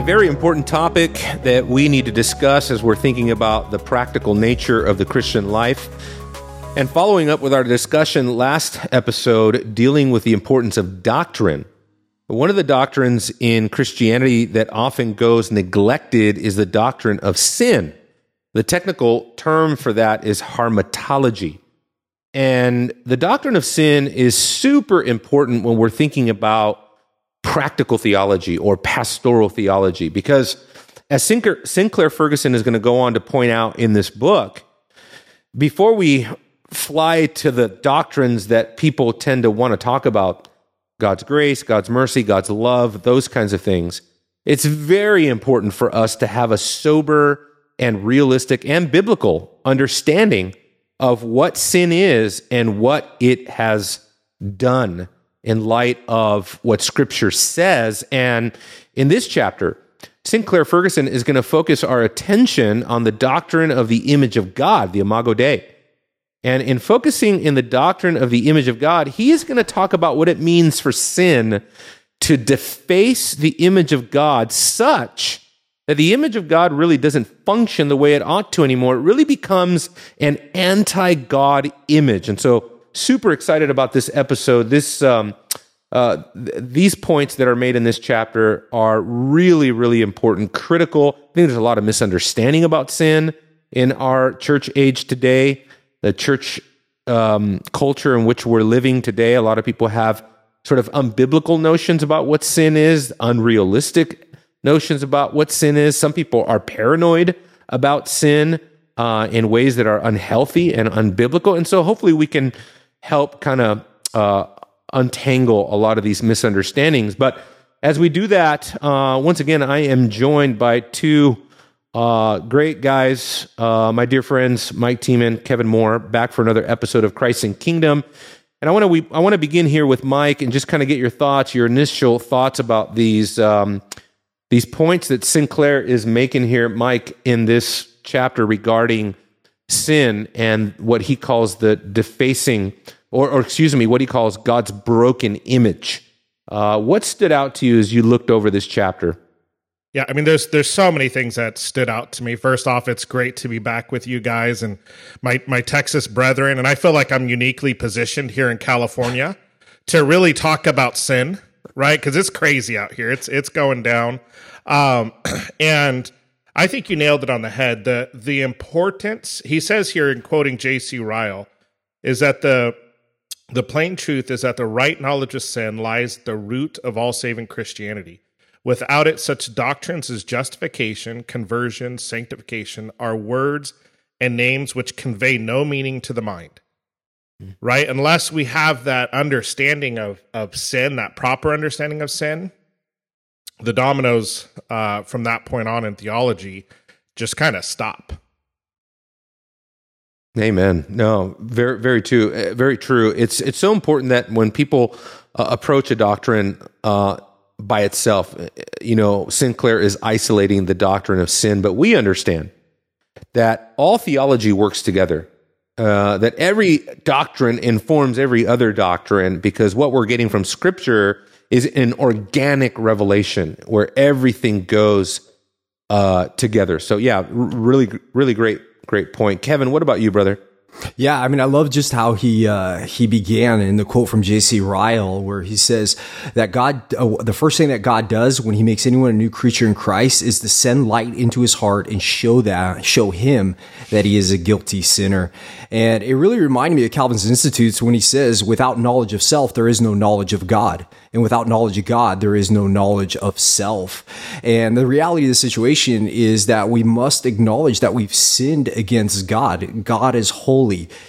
A very important topic that we need to discuss as we're thinking about the practical nature of the Christian life. And following up with our discussion last episode dealing with the importance of doctrine. One of the doctrines in Christianity that often goes neglected is the doctrine of sin. The technical term for that is hamartology. And the doctrine of sin is super important when we're thinking about practical theology or pastoral theology because as Sinclair, Sinclair Ferguson is going to go on to point out in this book, before we fly to the doctrines that people tend to want to talk about God's grace, God's mercy, God's love, those kinds of things. It's very important for us to have a sober and realistic and biblical understanding of what sin is and what it has done in light of what scripture says. And in this chapter, Sinclair Ferguson is going to focus our attention on the doctrine of the image of God, the Imago Dei. And in focusing in the doctrine of the image of God, he is going to talk about what it means for sin to deface the image of God such that the image of God really doesn't function the way it ought to anymore. It really becomes an anti God image. And so, super excited about this episode. This, um, uh, th- these points that are made in this chapter are really, really important, critical. I think there's a lot of misunderstanding about sin in our church age today the church um, culture in which we're living today, a lot of people have sort of unbiblical notions about what sin is, unrealistic notions about what sin is. Some people are paranoid about sin uh, in ways that are unhealthy and unbiblical. And so hopefully we can help kind of uh, untangle a lot of these misunderstandings. But as we do that, uh, once again, I am joined by two uh, great guys, uh, my dear friends, Mike Thiemann, Kevin Moore, back for another episode of Christ and Kingdom. And I want to I want to begin here with Mike and just kind of get your thoughts, your initial thoughts about these um, these points that Sinclair is making here, Mike, in this chapter regarding sin and what he calls the defacing, or, or excuse me, what he calls God's broken image. Uh, what stood out to you as you looked over this chapter? Yeah, I mean, there's there's so many things that stood out to me. First off, it's great to be back with you guys and my my Texas brethren, and I feel like I'm uniquely positioned here in California to really talk about sin, right? Because it's crazy out here. It's it's going down, um, and I think you nailed it on the head. the The importance he says here in quoting J.C. Ryle is that the the plain truth is that the right knowledge of sin lies the root of all saving Christianity Without it, such doctrines as justification, conversion, sanctification are words and names which convey no meaning to the mind. Mm. Right? Unless we have that understanding of, of sin, that proper understanding of sin, the dominoes uh, from that point on in theology just kind of stop. Amen. No, very, very true. Eh, very true. It's it's so important that when people uh, approach a doctrine, uh, by itself. You know, Sinclair is isolating the doctrine of sin, but we understand that all theology works together. Uh, that every doctrine informs every other doctrine because what we're getting from Scripture is an organic revelation where everything goes uh, together. So, yeah, really, really great, great point. Kevin, what about you, brother? Yeah, I mean, I love just how he uh, he began in the quote from J.C. Ryle, where he says that God, uh, the first thing that God does when He makes anyone a new creature in Christ is to send light into his heart and show that show him that he is a guilty sinner. And it really reminded me of Calvin's Institutes when he says, "Without knowledge of self, there is no knowledge of God." And without knowledge of God, there is no knowledge of self. And the reality of the situation is that we must acknowledge that we've sinned against God. God is holy.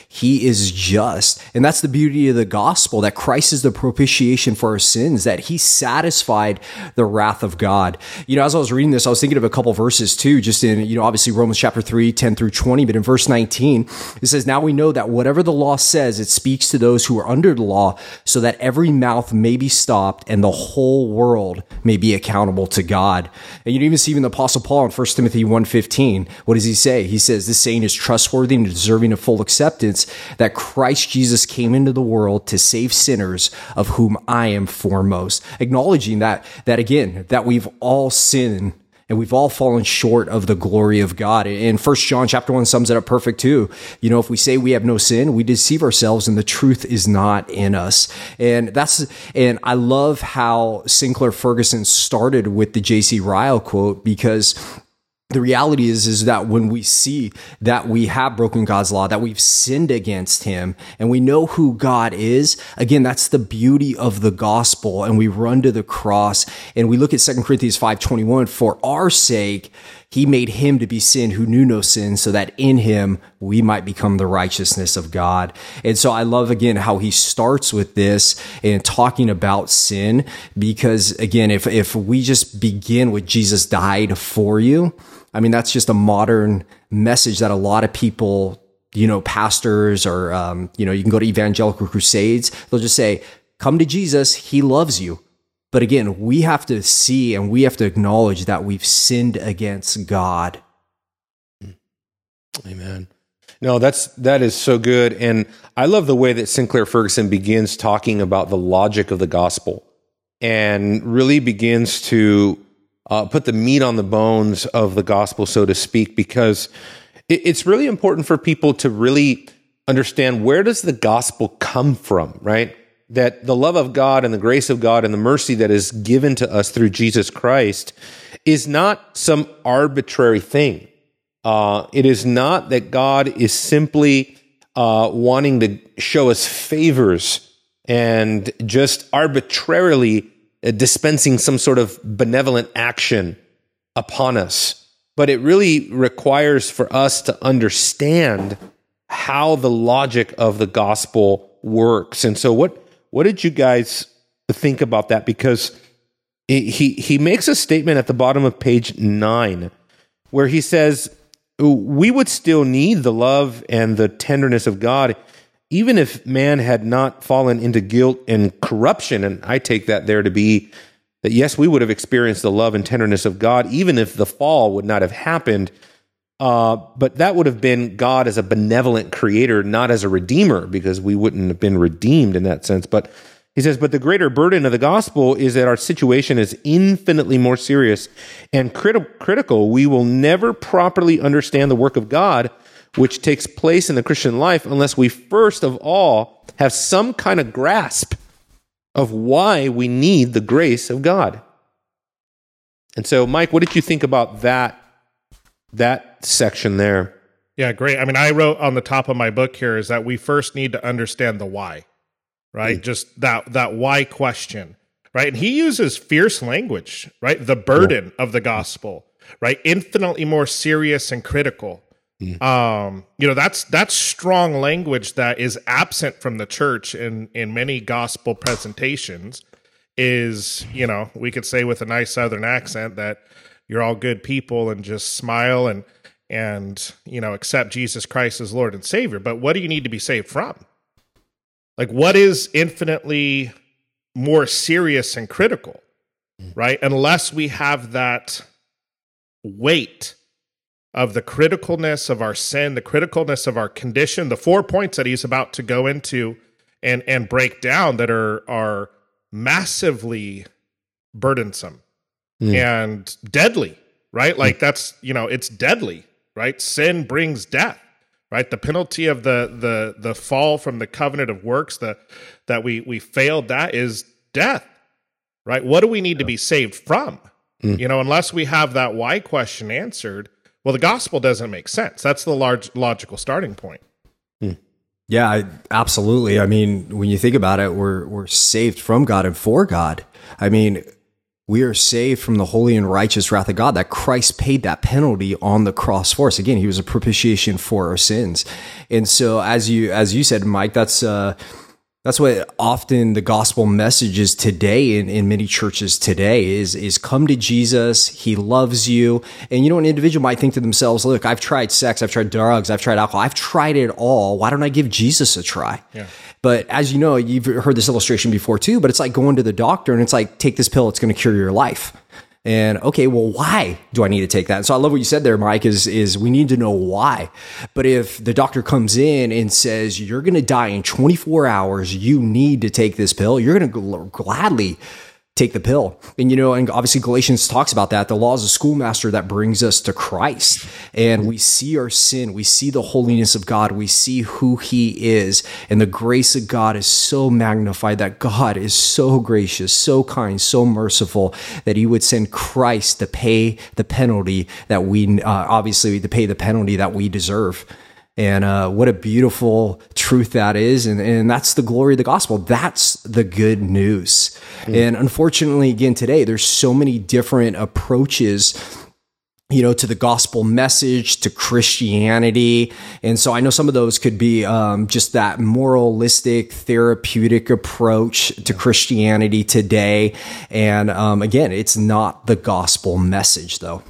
He is just. And that's the beauty of the gospel that Christ is the propitiation for our sins, that he satisfied the wrath of God. You know, as I was reading this, I was thinking of a couple verses too, just in, you know, obviously Romans chapter 3, 10 through 20, but in verse 19, it says, Now we know that whatever the law says, it speaks to those who are under the law, so that every mouth may be stopped and the whole world may be accountable to God. And you even see even the apostle Paul in 1 Timothy 1.15. What does he say? He says, This saying is trustworthy and deserving of full acceptance that Christ Jesus came into the world to save sinners of whom I am foremost. Acknowledging that, that again, that we've all sinned and we've all fallen short of the glory of God. And First John chapter one sums it up perfect too. You know, if we say we have no sin, we deceive ourselves, and the truth is not in us. And that's and I love how Sinclair Ferguson started with the J.C. Ryle quote because the reality is is that when we see that we have broken God's law, that we've sinned against him and we know who God is, again, that's the beauty of the gospel and we run to the cross and we look at 2 Corinthians 5:21 for our sake he made him to be sin who knew no sin so that in him we might become the righteousness of God. And so I love again how he starts with this and talking about sin because again, if, if we just begin with Jesus died for you, I mean, that's just a modern message that a lot of people, you know, pastors or, um, you know, you can go to evangelical crusades. They'll just say, come to Jesus. He loves you. But again, we have to see and we have to acknowledge that we've sinned against God. Amen. No, that's that is so good, and I love the way that Sinclair Ferguson begins talking about the logic of the gospel, and really begins to uh, put the meat on the bones of the gospel, so to speak, because it, it's really important for people to really understand where does the gospel come from, right? That the love of God and the grace of God and the mercy that is given to us through Jesus Christ is not some arbitrary thing. Uh, it is not that God is simply uh, wanting to show us favors and just arbitrarily Uh, dispensing some sort of benevolent action upon us. But it really requires for us to understand how the logic of the gospel works. And so, what what did you guys think about that? Because he he makes a statement at the bottom of page nine where he says we would still need the love and the tenderness of God even if man had not fallen into guilt and corruption, and I take that there to be that yes, we would have experienced the love and tenderness of God, even if the fall would not have happened. Uh, but that would have been God as a benevolent creator, not as a redeemer, because we wouldn't have been redeemed in that sense. But he says, but the greater burden of the gospel is that our situation is infinitely more serious and crit- critical. We will never properly understand the work of God which takes place in the Christian life unless we first of all have some kind of grasp of why we need the grace of God. And so, Mike, what did you think about that that section there? Yeah, great. I mean, I wrote on the top of my book here is that we first need to understand the why, right? Mm. Just that that why question, right? And he uses fierce language, right? The burden of the gospel, right? Infinitely more serious and critical Mm. Um, you know, that's that's strong language that is absent from the church in in many gospel presentations. Is you know we could say with a nice southern accent that you're all good people and just smile and and you know accept Jesus Christ as Lord and Savior. But what do you need to be saved from? Like what is infinitely more serious and critical, mm. right? Unless we have that weight of the criticalness of our sin, the criticalness of our condition, the four points that he's about to go into and and break down that are are massively burdensome mm. and deadly, right? Like mm. that's, you know, it's deadly, right? Sin brings death, right? The penalty of the the the fall from the covenant of works, the that we we failed that is death. Right? What do we need to be saved from? Mm. You know, unless we have that why question answered, well, the gospel doesn't make sense. That's the large logical starting point. Hmm. Yeah, absolutely. I mean, when you think about it, we're we're saved from God and for God. I mean, we are saved from the holy and righteous wrath of God that Christ paid that penalty on the cross for us. Again, he was a propitiation for our sins. And so as you as you said, Mike, that's uh that's what often the gospel message is today in, in many churches today is, is come to Jesus. He loves you. And you know, an individual might think to themselves, look, I've tried sex. I've tried drugs. I've tried alcohol. I've tried it all. Why don't I give Jesus a try? Yeah. But as you know, you've heard this illustration before too, but it's like going to the doctor and it's like, take this pill. It's going to cure your life. And okay, well, why do I need to take that? And so I love what you said there, Mike, is, is we need to know why. But if the doctor comes in and says, you're going to die in 24 hours, you need to take this pill, you're going to gladly take the pill. And you know, and obviously Galatians talks about that. The law is a schoolmaster that brings us to Christ. And we see our sin, we see the holiness of God, we see who he is, and the grace of God is so magnified that God is so gracious, so kind, so merciful that he would send Christ to pay the penalty that we uh, obviously to pay the penalty that we deserve. And uh, what a beautiful truth that is. And, and that's the glory of the gospel. That's the good news. Mm. And unfortunately, again, today, there's so many different approaches you know, to the gospel message, to Christianity. And so I know some of those could be um, just that moralistic, therapeutic approach to Christianity today. And um, again, it's not the gospel message, though.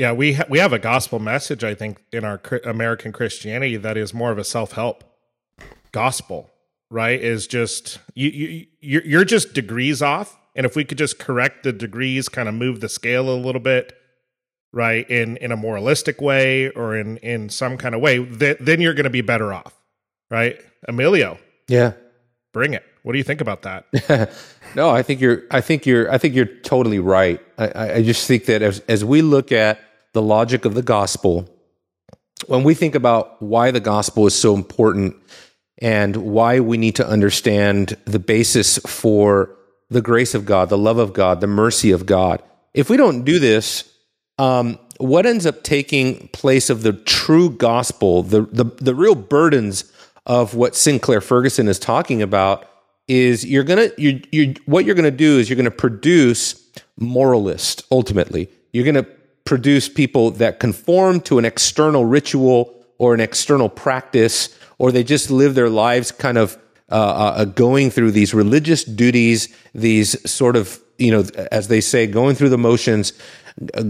Yeah, we ha- we have a gospel message, I think, in our American Christianity that is more of a self help gospel. Right? Is just you you you're, you're just degrees off, and if we could just correct the degrees, kind of move the scale a little bit, right, in in a moralistic way or in in some kind of way, th- then you're going to be better off, right? Emilio, yeah, bring it. What do you think about that? no, I think you're. I think you're. I think you're totally right. I, I just think that as as we look at the logic of the gospel, when we think about why the gospel is so important and why we need to understand the basis for the grace of God, the love of God, the mercy of God, if we don't do this, um, what ends up taking place of the true gospel, the, the, the real burdens of what Sinclair Ferguson is talking about, is you're gonna you you what you're gonna do is you're gonna produce moralist ultimately. You're gonna produce people that conform to an external ritual or an external practice, or they just live their lives kind of uh, uh, going through these religious duties, these sort of, you know, as they say, going through the motions,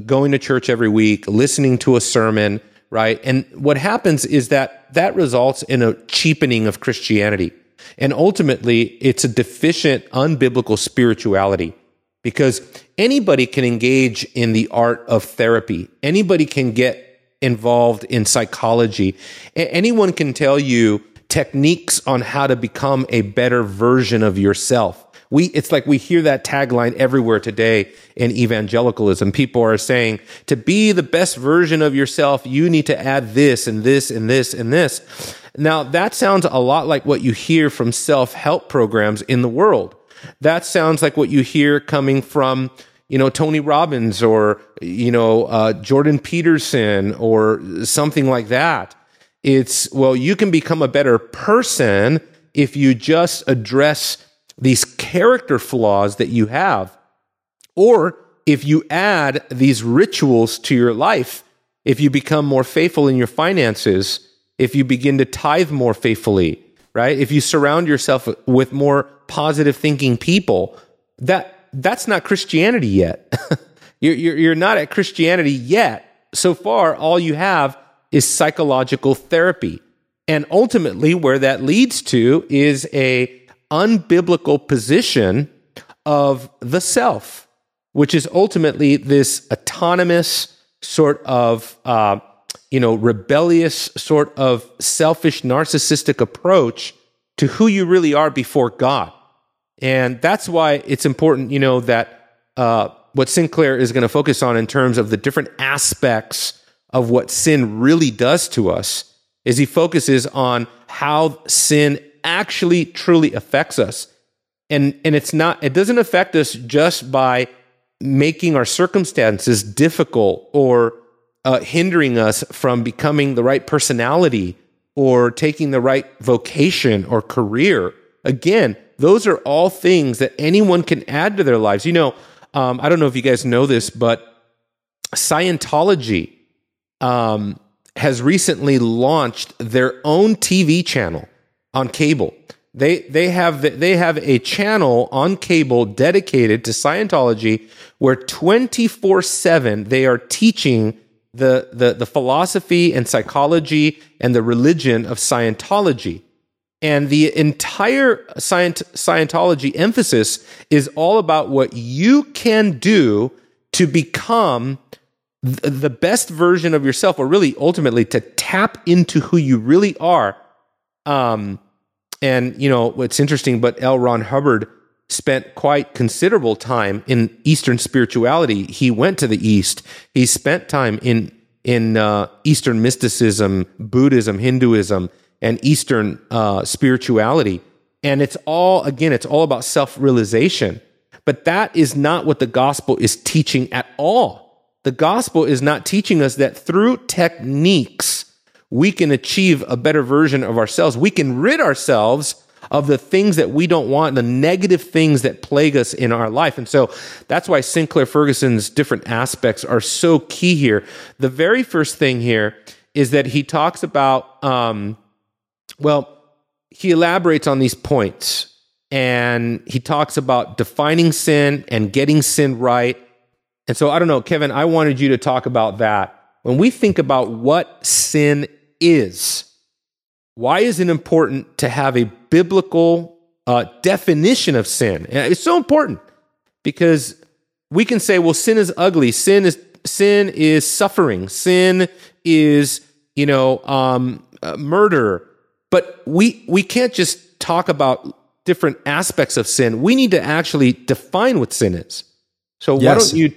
going to church every week, listening to a sermon, right? And what happens is that that results in a cheapening of Christianity. And ultimately, it's a deficient, unbiblical spirituality because anybody can engage in the art of therapy. Anybody can get involved in psychology. A- anyone can tell you techniques on how to become a better version of yourself. We, it's like we hear that tagline everywhere today in evangelicalism. People are saying to be the best version of yourself, you need to add this and this and this and this. Now that sounds a lot like what you hear from self-help programs in the world. That sounds like what you hear coming from, you know, Tony Robbins or, you know, uh, Jordan Peterson or something like that. It's, well, you can become a better person if you just address these character flaws that you have. Or if you add these rituals to your life, if you become more faithful in your finances, if you begin to tithe more faithfully, right? If you surround yourself with more positive thinking people, that that's not Christianity yet. you're, you're, you're not at Christianity yet. So far, all you have is psychological therapy. And ultimately, where that leads to is a unbiblical position of the self, which is ultimately this autonomous sort of uh, you know, rebellious, sort of selfish, narcissistic approach to who you really are before God. And that's why it's important, you know, that uh, what Sinclair is going to focus on in terms of the different aspects of what sin really does to us is he focuses on how sin actually truly affects us. And, and it's not, it doesn't affect us just by making our circumstances difficult or uh, hindering us from becoming the right personality or taking the right vocation or career. Again, those are all things that anyone can add to their lives. You know, um, I don't know if you guys know this, but Scientology um, has recently launched their own TV channel on cable. They they have they have a channel on cable dedicated to Scientology where 24/7 they are teaching the, the, the philosophy and psychology and the religion of Scientology. And the entire Scient- Scientology emphasis is all about what you can do to become th- the best version of yourself, or really ultimately to tap into who you really are. Um, and, you know, what's interesting, but L. Ron Hubbard spent quite considerable time in Eastern spirituality. He went to the East. He spent time in in uh, Eastern mysticism, Buddhism, Hinduism, and Eastern uh, spirituality. And it's all again, it's all about self realization. But that is not what the gospel is teaching at all. The gospel is not teaching us that through techniques we can achieve a better version of ourselves. We can rid ourselves of the things that we don't want, the negative things that plague us in our life. And so that's why Sinclair Ferguson's different aspects are so key here. The very first thing here is that he talks about, um, well, he elaborates on these points and he talks about defining sin and getting sin right. And so I don't know, Kevin, I wanted you to talk about that. When we think about what sin is, why is it important to have a biblical uh, definition of sin? It's so important because we can say, well, sin is ugly. Sin is sin is suffering. Sin is you know um, uh, murder. But we we can't just talk about different aspects of sin. We need to actually define what sin is. So yes. why don't you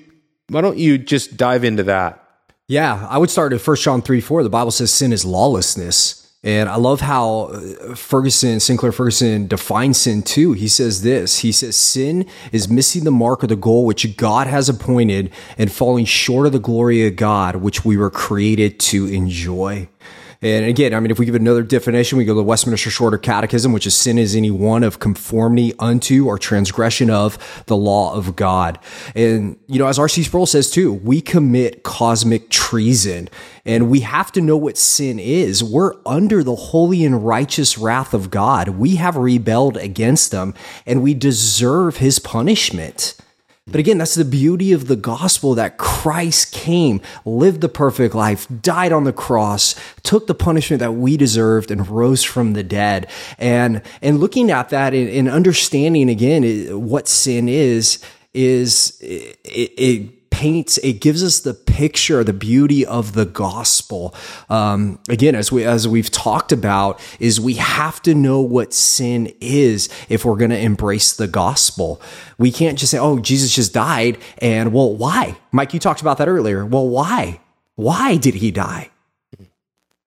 why don't you just dive into that? Yeah, I would start at 1 John 3 4. The Bible says sin is lawlessness. And I love how uh, Ferguson, Sinclair Ferguson defines sin too. He says this He says, Sin is missing the mark of the goal which God has appointed and falling short of the glory of God, which we were created to enjoy. And again, I mean, if we give another definition, we go to the Westminster Shorter Catechism, which is sin is any one of conformity unto or transgression of the law of God. And, you know, as R.C. Sproul says too, we commit cosmic treason and we have to know what sin is. We're under the holy and righteous wrath of God. We have rebelled against him and we deserve his punishment. But again, that's the beauty of the gospel that Christ came, lived the perfect life, died on the cross, took the punishment that we deserved and rose from the dead. And, and looking at that and, and understanding again what sin is, is it, it paints it gives us the picture the beauty of the gospel. Um, again as we as we've talked about is we have to know what sin is if we're going to embrace the gospel. We can't just say oh jesus just died and well why? Mike you talked about that earlier. Well why? Why did he die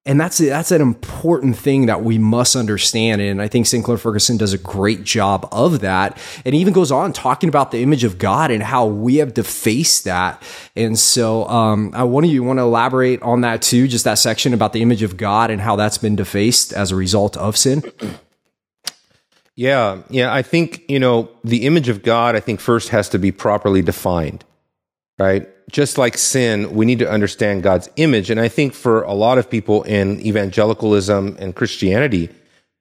and that's that's an important thing that we must understand. And I think Sinclair Ferguson does a great job of that. And even goes on talking about the image of God and how we have defaced that. And so, um, I want you want to elaborate on that too, just that section about the image of God and how that's been defaced as a result of sin. Yeah, yeah. I think you know the image of God. I think first has to be properly defined, right? Just like sin, we need to understand God's image. And I think for a lot of people in evangelicalism and Christianity,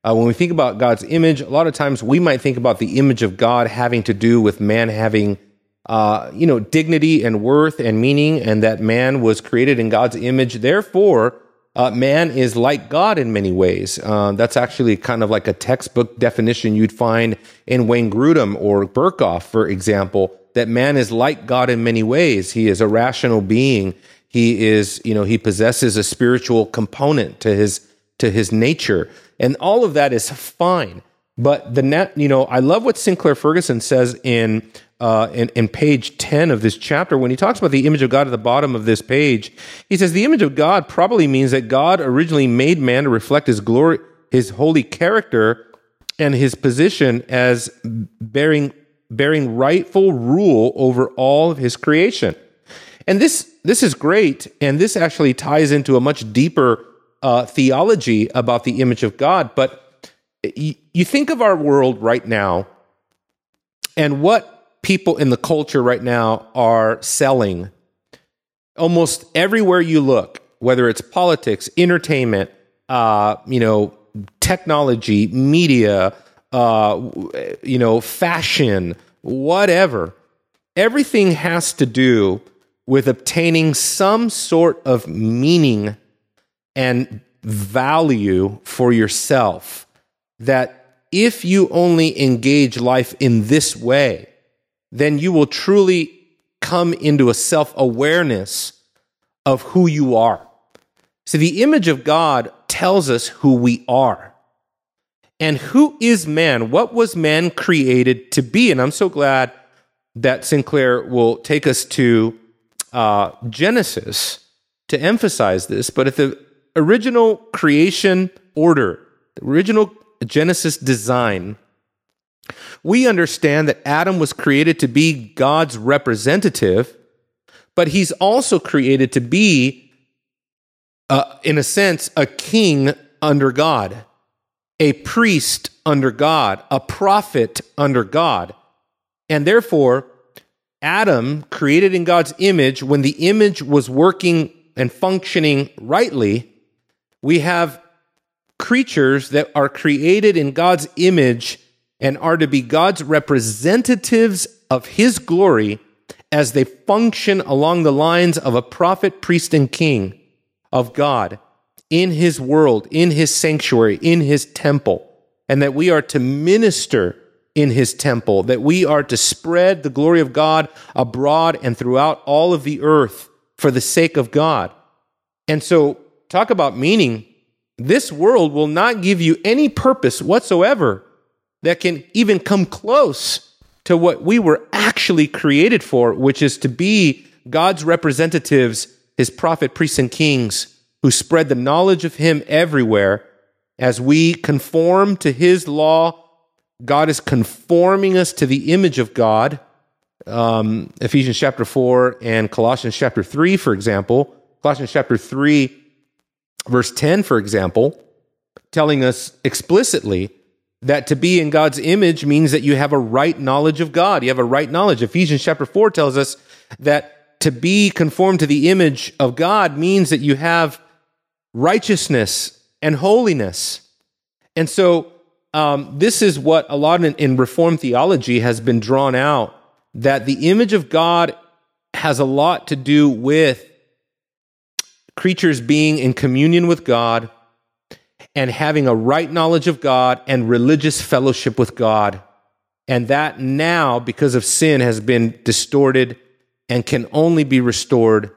uh, when we think about God's image, a lot of times we might think about the image of God having to do with man having, uh, you know, dignity and worth and meaning, and that man was created in God's image. Therefore, uh, man is like God in many ways. Uh, that's actually kind of like a textbook definition you'd find in Wayne Grudem or Berkhof, for example that man is like God in many ways. He is a rational being. He is, you know, he possesses a spiritual component to his to his nature, and all of that is fine. But the net, you know, I love what Sinclair Ferguson says in uh, in, in page 10 of this chapter, when he talks about the image of God at the bottom of this page, he says the image of God probably means that God originally made man to reflect his glory, his holy character, and his position as bearing bearing rightful rule over all of his creation. And this, this is great. And this actually ties into a much deeper uh, theology about the image of God. But y- you think of our world right now and what people in the culture right now are selling. Almost everywhere you look, whether it's politics, entertainment, uh, you know, technology, media, uh, you know, fashion, whatever. Everything has to do with obtaining some sort of meaning and value for yourself. That if you only engage life in this way, then you will truly come into a self awareness of who you are. So the image of God tells us who we are. And who is man? What was man created to be? And I'm so glad that Sinclair will take us to uh, Genesis to emphasize this. But at the original creation order, the original Genesis design, we understand that Adam was created to be God's representative, but he's also created to be, uh, in a sense, a king under God, a priest under God, a prophet under God. And therefore, Adam, created in God's image, when the image was working and functioning rightly, we have creatures that are created in God's image and are to be God's representatives of his glory as they function along the lines of a prophet, priest, and king of God in his world, in his sanctuary, in his temple, and that we are to minister in his temple, that we are to spread the glory of God abroad and throughout all of the earth for the sake of God. And so, talk about meaning. This world will not give you any purpose whatsoever that can even come close to what we were actually created for, which is to be God's representatives, his prophet, priests, and kings who spread the knowledge of him everywhere as we conform to his law. God is conforming us to the image of God. Um, Ephesians chapter 4 and Colossians chapter 3, for example. Colossians chapter 3, verse 10, for example, telling us explicitly that to be in God's image means that you have a right knowledge of God. You have a right knowledge. Ephesians chapter 4 tells us that to be conformed to the image of God means that you have righteousness and holiness. And so, um, this is what a lot in, in Reformed theology has been drawn out that the image of God has a lot to do with creatures being in communion with God and having a right knowledge of God and religious fellowship with God. And that now, because of sin, has been distorted and can only be restored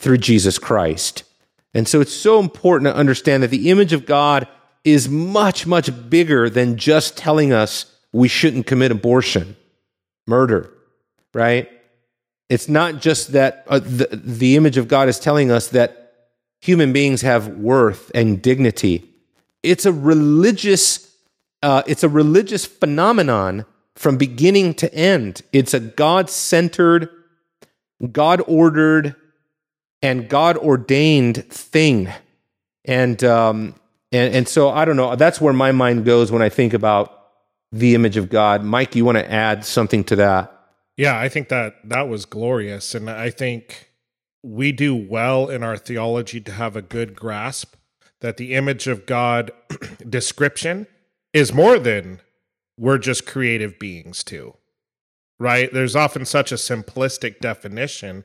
through Jesus Christ. And so it's so important to understand that the image of God is much, much bigger than just telling us we shouldn't commit abortion, murder, right? It's not just that uh, the, the image of God is telling us that human beings have worth and dignity it's a religious uh, it's a religious phenomenon from beginning to end. It's a God centered, God ordered, and God ordained thing. And, um, and, and so I don't know. That's where my mind goes when I think about the image of God. Mike, you want to add something to that? Yeah, I think that that was glorious. And I think we do well in our theology to have a good grasp that the image of God description is more than we're just creative beings too. Right? There's often such a simplistic definition,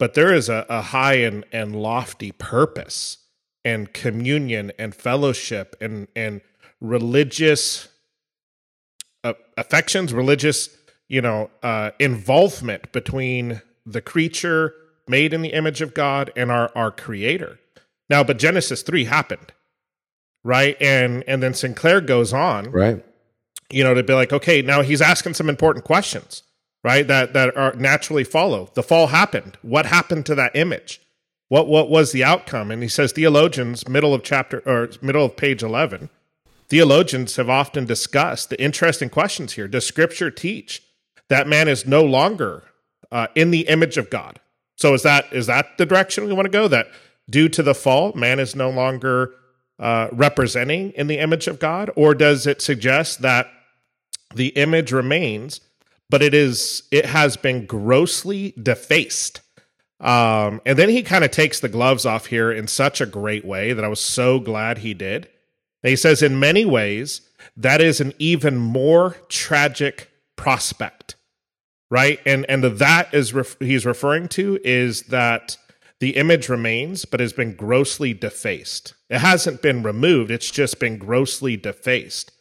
but there is a, a high and, and lofty purpose and communion and fellowship and, and religious uh, affections, religious, you know, uh, involvement between the creature made in the image of God and our, our creator. Now, but Genesis 3 happened. Right? And and then Sinclair goes on. Right. You know, to be like, okay, now he's asking some important questions, right? That that are naturally follow. The fall happened. What happened to that image? What what was the outcome? And he says theologians, middle of chapter or middle of page 11, theologians have often discussed the interesting questions here. Does scripture teach that man is no longer uh, in the image of God? So is that is that the direction we want to go? That due to the fall, man is no longer uh, representing in the image of God, or does it suggest that the image remains, but it is it has been grossly defaced? Um, and then he kind of takes the gloves off here in such a great way that I was so glad he did. And he says, in many ways, that is an even more tragic prospect, right? And and that is ref- he's referring to is that the image remains, but has been grossly defaced. It hasn't been removed, it's just been grossly defaced.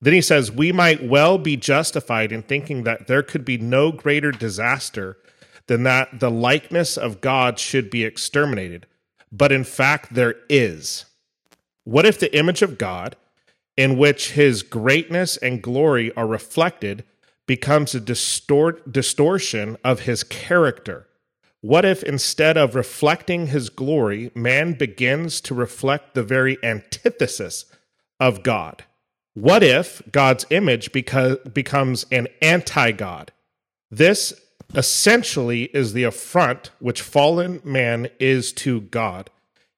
Then he says, We might well be justified in thinking that there could be no greater disaster than that the likeness of God should be exterminated. But in fact, there is. What if the image of God in which his greatness and glory are reflected becomes a distort, distortion of his character. What if instead of reflecting his glory, man begins to reflect the very antithesis of God? What if God's image beca- becomes an anti God? This essentially is the affront which fallen man is to God.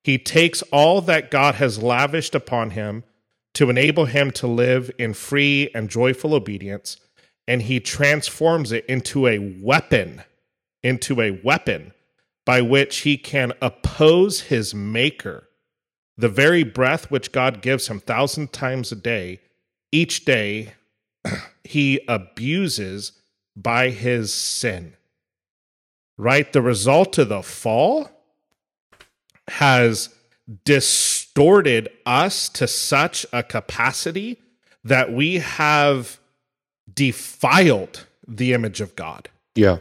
He takes all that God has lavished upon him to enable him to live in free and joyful obedience, and he transforms it into a weapon, into a weapon by which he can oppose his maker. The very breath which God gives him thousand times a day, each day he abuses by his sin. Right? The result of the fall has distorted us to such a capacity that we have defiled the image of God. Yeah.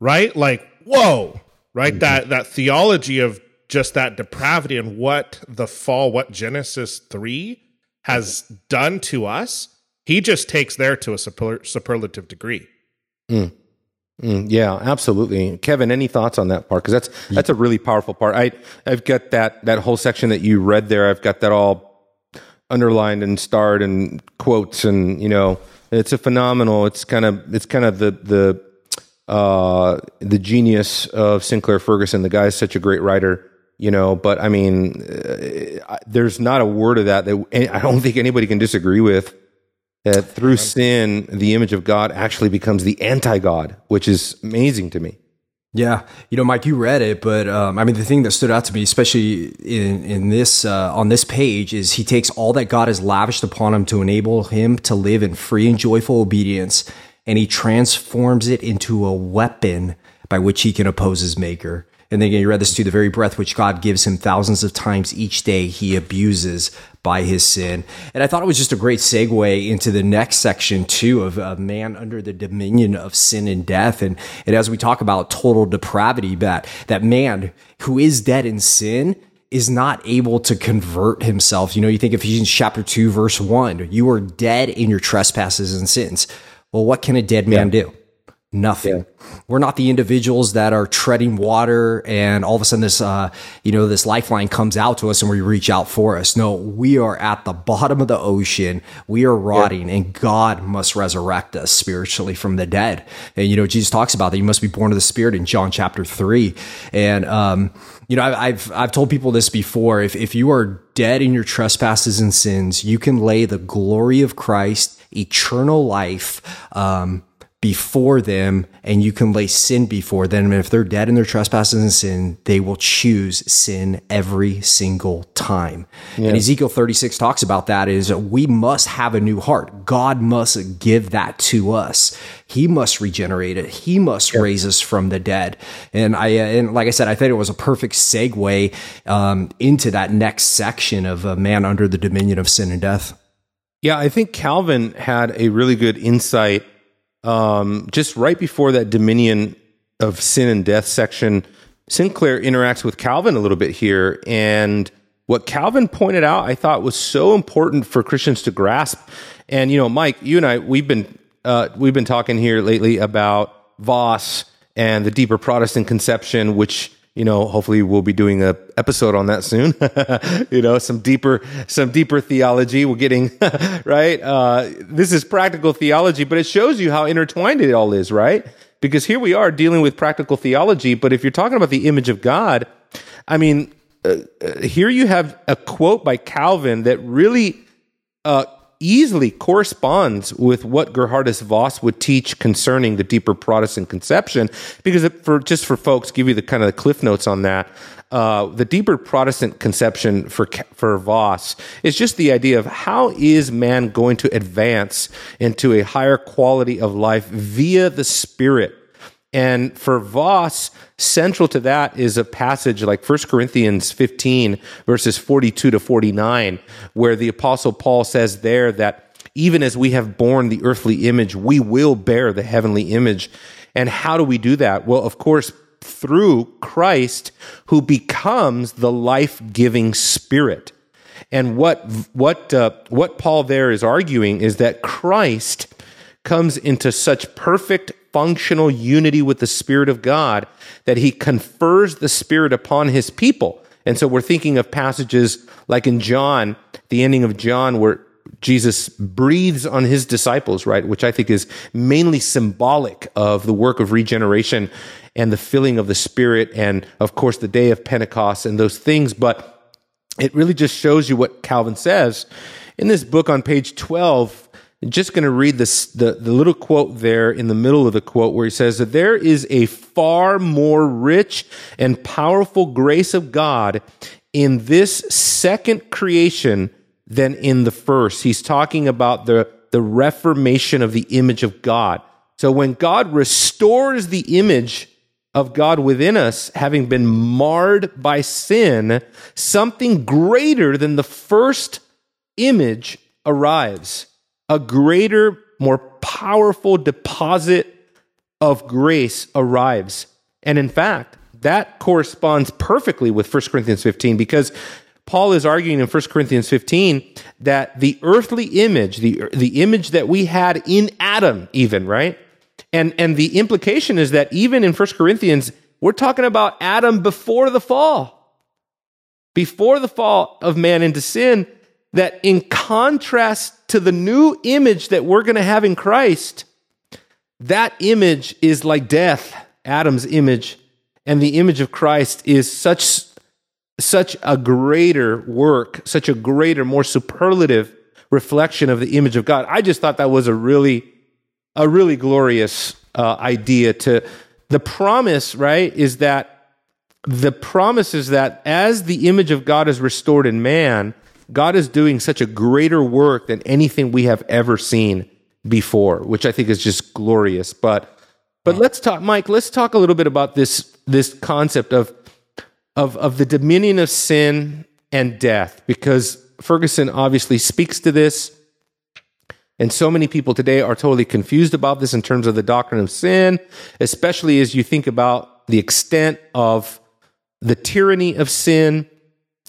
Right? Like, whoa, right? Mm-hmm. That that theology of just that depravity and what the fall, what Genesis 3 has done to us, he just takes there to a super, superlative degree. Mm. Mm, yeah, absolutely, Kevin. Any thoughts on that part? Because that's that's a really powerful part. I I've got that that whole section that you read there. I've got that all underlined and starred and quotes, and you know, it's a phenomenal. It's kind of it's kind of the the uh, the genius of Sinclair Ferguson. The guy is such a great writer, you know. But I mean, uh, there's not a word of that that I don't think anybody can disagree with that through sin, the image of God actually becomes the anti God, which is amazing to me. Yeah, you know, Mike, you read it, but um, I mean, the thing that stood out to me, especially in in this uh, on this page, is he takes all that God has lavished upon him to enable him to live in free and joyful obedience, and he transforms it into a weapon by which he can oppose his Maker. And then again, you read this too, the very breath which God gives him thousands of times each day, he abuses by his sin. And I thought it was just a great segue into the next section too of a man under the dominion of sin and death. And, and as we talk about total depravity, that, that man who is dead in sin is not able to convert himself. You know, you think Ephesians chapter 2, verse 1, you are dead in your trespasses and sins. Well, what can a dead man yeah. do? Nothing. Yeah. We're not the individuals that are treading water and all of a sudden this, uh, you know, this lifeline comes out to us and we reach out for us. No, we are at the bottom of the ocean. We are rotting yeah. and God must resurrect us spiritually from the dead. And, you know, Jesus talks about that. You must be born of the spirit in John chapter three. And, um, you know, I've, I've told people this before. If, if you are dead in your trespasses and sins, you can lay the glory of Christ, eternal life, um, before them and you can lay sin before them. And if they're dead in their trespasses and sin, they will choose sin every single time. Yeah. And Ezekiel 36 talks about that is we must have a new heart. God must give that to us. He must regenerate it. He must yeah. raise us from the dead. And I, and like I said, I think it was a perfect segue um, into that next section of a man under the dominion of sin and death. Yeah, I think Calvin had a really good insight um, just right before that dominion of sin and death section, Sinclair interacts with Calvin a little bit here. And what Calvin pointed out, I thought was so important for Christians to grasp. And, you know, Mike, you and I, we've been, uh, we've been talking here lately about Vos and the deeper Protestant conception, which you know, hopefully we'll be doing a episode on that soon. you know, some deeper, some deeper theology. We're getting right. Uh, this is practical theology, but it shows you how intertwined it all is, right? Because here we are dealing with practical theology, but if you're talking about the image of God, I mean, uh, uh, here you have a quote by Calvin that really uh, easily corresponds with what Geerhardus Vos would teach concerning the deeper Protestant conception. Because for just for folks, give you the kind of the cliff notes on that. Uh, the deeper Protestant conception for for Vos is just the idea of how is man going to advance into a higher quality of life via the Spirit and for Vos, central to that is a passage like 1 Corinthians 15, verses 42 to 49, where the Apostle Paul says there that even as we have borne the earthly image, we will bear the heavenly image. And how do we do that? Well, of course, through Christ, who becomes the life giving spirit. And what what uh, what Paul there is arguing is that Christ comes into such perfect functional unity with the Spirit of God that he confers the Spirit upon his people. And so we're thinking of passages like in John, the ending of John, where Jesus breathes on his disciples, right? Which I think is mainly symbolic of the work of regeneration and the filling of the Spirit, and of course, the day of Pentecost and those things. But it really just shows you what Calvin says in this book on page 12 just going to read this, the, the little quote there in the middle of the quote where he says that there is a far more rich and powerful grace of God in this second creation than in the first. He's talking about the, the reformation of the image of God. So when God restores the image of God within us, having been marred by sin, something greater than the first image arrives a greater, more powerful deposit of grace arrives. And in fact, that corresponds perfectly with 1 Corinthians 15 because Paul is arguing in 1 Corinthians 15 that the earthly image, the, the image that we had in Adam, even, right? And, and the implication is that even in 1 Corinthians, we're talking about Adam before the fall. Before the fall of man into sin, that in contrast to the new image that we're going to have in Christ, that image is like death, Adam's image, and the image of Christ is such such a greater work, such a greater, more superlative reflection of the image of God. I just thought that was a really a really glorious uh, idea to the promise, right? Is that the promise is that as the image of God is restored in man, God is doing such a greater work than anything we have ever seen before, which I think is just glorious. But but let's talk, Mike. Let's talk a little bit about this this concept of of of the dominion of sin and death, because Ferguson obviously speaks to this. And so many people today are totally confused about this in terms of the doctrine of sin, especially as you think about the extent of the tyranny of sin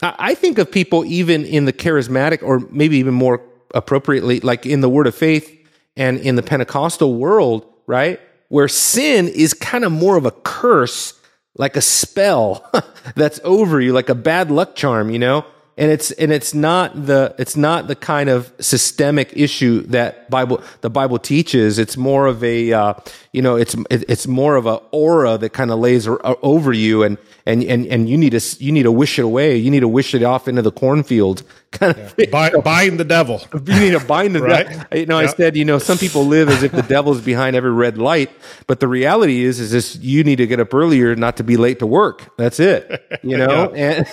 I think of people even in the charismatic, or maybe even more appropriately, like in the Word of Faith and in the Pentecostal world, right? Where sin is kind of more of a curse, like a spell that's over you, like a bad luck charm, you know? And it's and it's not the it's not the kind of systemic issue that Bible the Bible teaches. It's more of a uh, you know it's it's more of a aura that kind of lays over you, and and and and you need to you need to wish it away. You need to wish it off into the cornfield. Kind of yeah. Bind, bind, the devil. You need to bind the right? devil. You know, yep. I said, you know, some people live as if the devil is behind every red light, but the reality is, is this: you need to get up earlier, not to be late to work. That's it. You know, and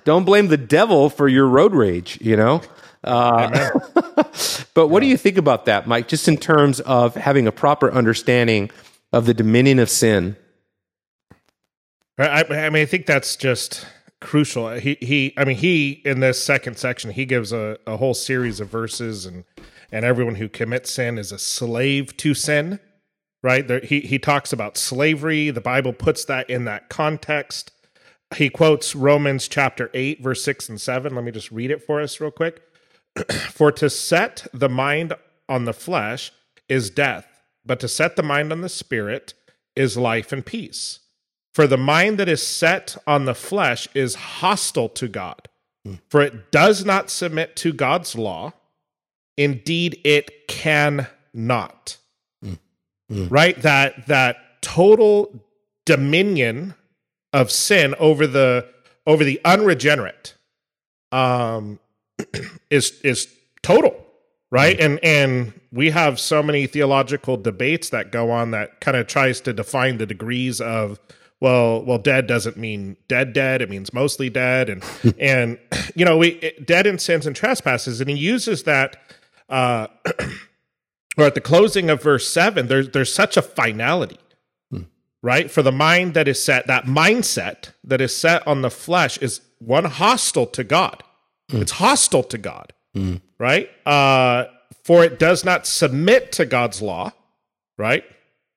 don't blame the devil for your road rage. You know. Uh, but what yeah. do you think about that, Mike? Just in terms of having a proper understanding of the dominion of sin I, I mean, I think that's just crucial. He he. I mean, he in this second section he gives a, a whole series of verses, and and everyone who commits sin is a slave to sin. Right? There, he he talks about slavery. The Bible puts that in that context. He quotes Romans chapter eight, verse six and seven. Let me just read it for us real quick. for to set the mind on the flesh is death, but to set the mind on the spirit is life and peace. For the mind that is set on the flesh is hostile to God, mm. for it does not submit to God's law. Indeed, it cannot. Mm. Mm. Right? That that total dominion of sin over the over the unregenerate um is is total right and and we have so many theological debates that go on that kind of tries to define the degrees of well well dead doesn't mean dead dead it means mostly dead and and you know we it, dead in sins and trespasses. And he uses that uh or at the closing of verse 7 there's there's such a finality hmm. right? For the mind that is set that mindset that is set on the flesh is one hostile to god. Hmm. it's hostile to god hmm. right? Uh for it does not submit to god's law right?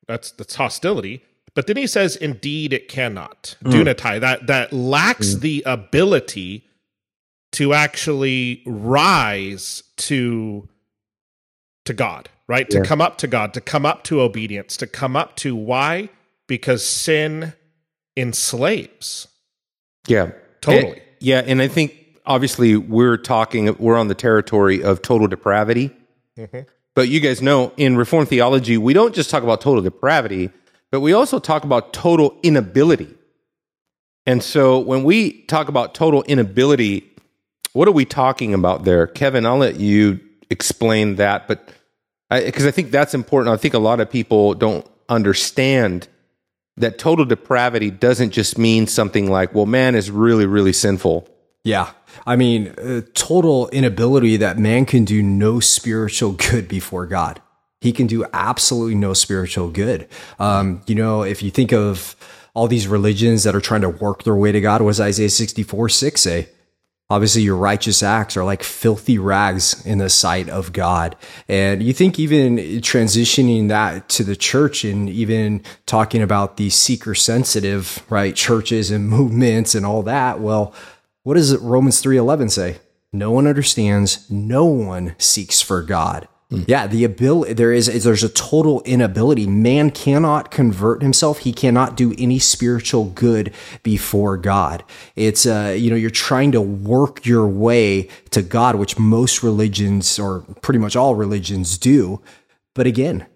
That's that's hostility but then he says, "Indeed, it cannot." Mm. Dunatai that that lacks mm. the ability to actually rise to to God, right? Yeah. To come up to God, to come up to obedience, to come up to why? Because sin enslaves. Yeah. Totally. And- yeah, and I think obviously we're talking we're on the territory of total depravity. Mhm. But you guys know in Reformed theology, we don't just talk about total depravity, but we also talk about total inability. And so when we talk about total inability, what are we talking about there? Kevin, I'll let you explain that, but because I, think that's important. I think a lot of people don't understand that total depravity doesn't just mean something like, well, man is really, really sinful. Yeah. I mean, uh, total inability that man can do no spiritual good before God. He can do absolutely no spiritual good. Um, you know, if you think of all these religions that are trying to work their way to God, does Isaiah 64 6 say? Obviously, your righteous acts are like filthy rags in the sight of God. And you think even transitioning that to the church and even talking about the seeker sensitive, right, churches and movements and all that, well, what does Romans 3:11 say? No one understands, no one seeks for God. Yeah, the ability there is, is there's a total inability. Man cannot convert himself. He cannot do any spiritual good before God. It's uh, you know, you're trying to work your way to God, which most religions or pretty much all religions do. But again,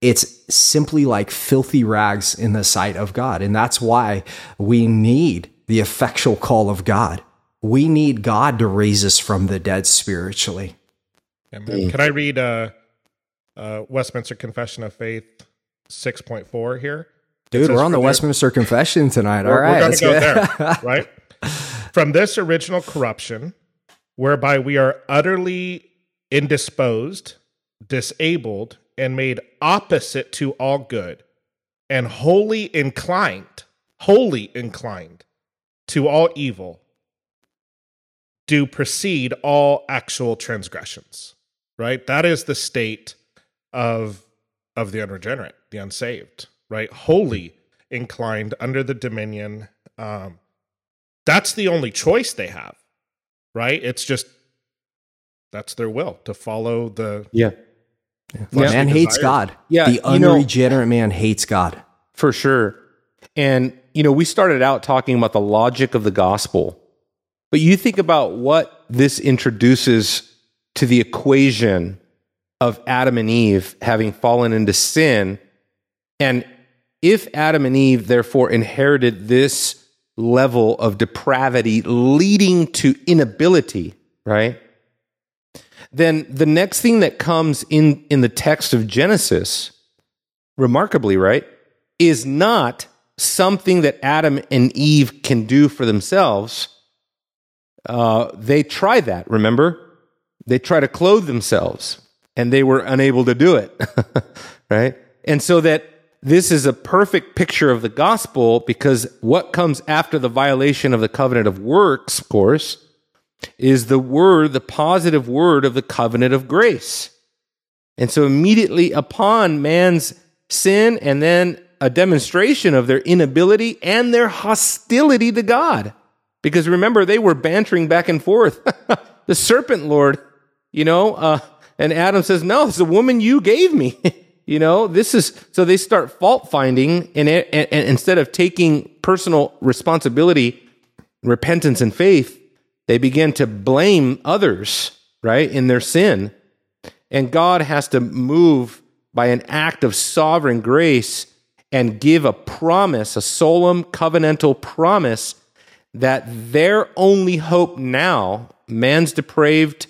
it's simply like filthy rags in the sight of God. And that's why we need the effectual call of God. We need God to raise us from the dead spiritually. Amen. Can I read uh, uh, Westminster Confession of Faith 6.4 here? Dude, we're on the Westminster Confession tonight. All We're, going let's to go there, right? From this original corruption, whereby we are utterly indisposed, disabled, and made opposite to all good, and wholly inclined, wholly inclined to all evil, do precede all actual transgressions. Right? That is the state of of the unregenerate, the unsaved, right? Wholly inclined under the dominion. Um, that's the only choice they have, right? It's just that's their will to follow the Yeah. fleshly man hates. God. Yeah, The you know- unregenerate man hates God. For sure. And, you know, we started out talking about the logic of the gospel, but you think about what this introduces to the equation of Adam and Eve having fallen into sin. And if Adam and Eve therefore inherited this level of depravity leading to inability, right? Then the next thing that comes in, in the text of Genesis, remarkably, right, is not something that Adam and Eve can do for themselves. Uh, they try that, remember? They try to clothe themselves and they were unable to do it, right? And so that this is a perfect picture of the gospel because what comes after the violation of the covenant of works, of course, is the word, the positive word of the covenant of grace. And so immediately upon man's sin and then a demonstration of their inability and their hostility to God. Because remember, they were bantering back and forth. the serpent Lord, you know, uh, and Adam says, No, it's a woman you gave me. you know, this is so they start fault finding, and, and, and instead of taking personal responsibility, repentance, and faith, they begin to blame others, right, in their sin. And God has to move by an act of sovereign grace and give a promise, a solemn covenantal promise that their only hope now, man's depraved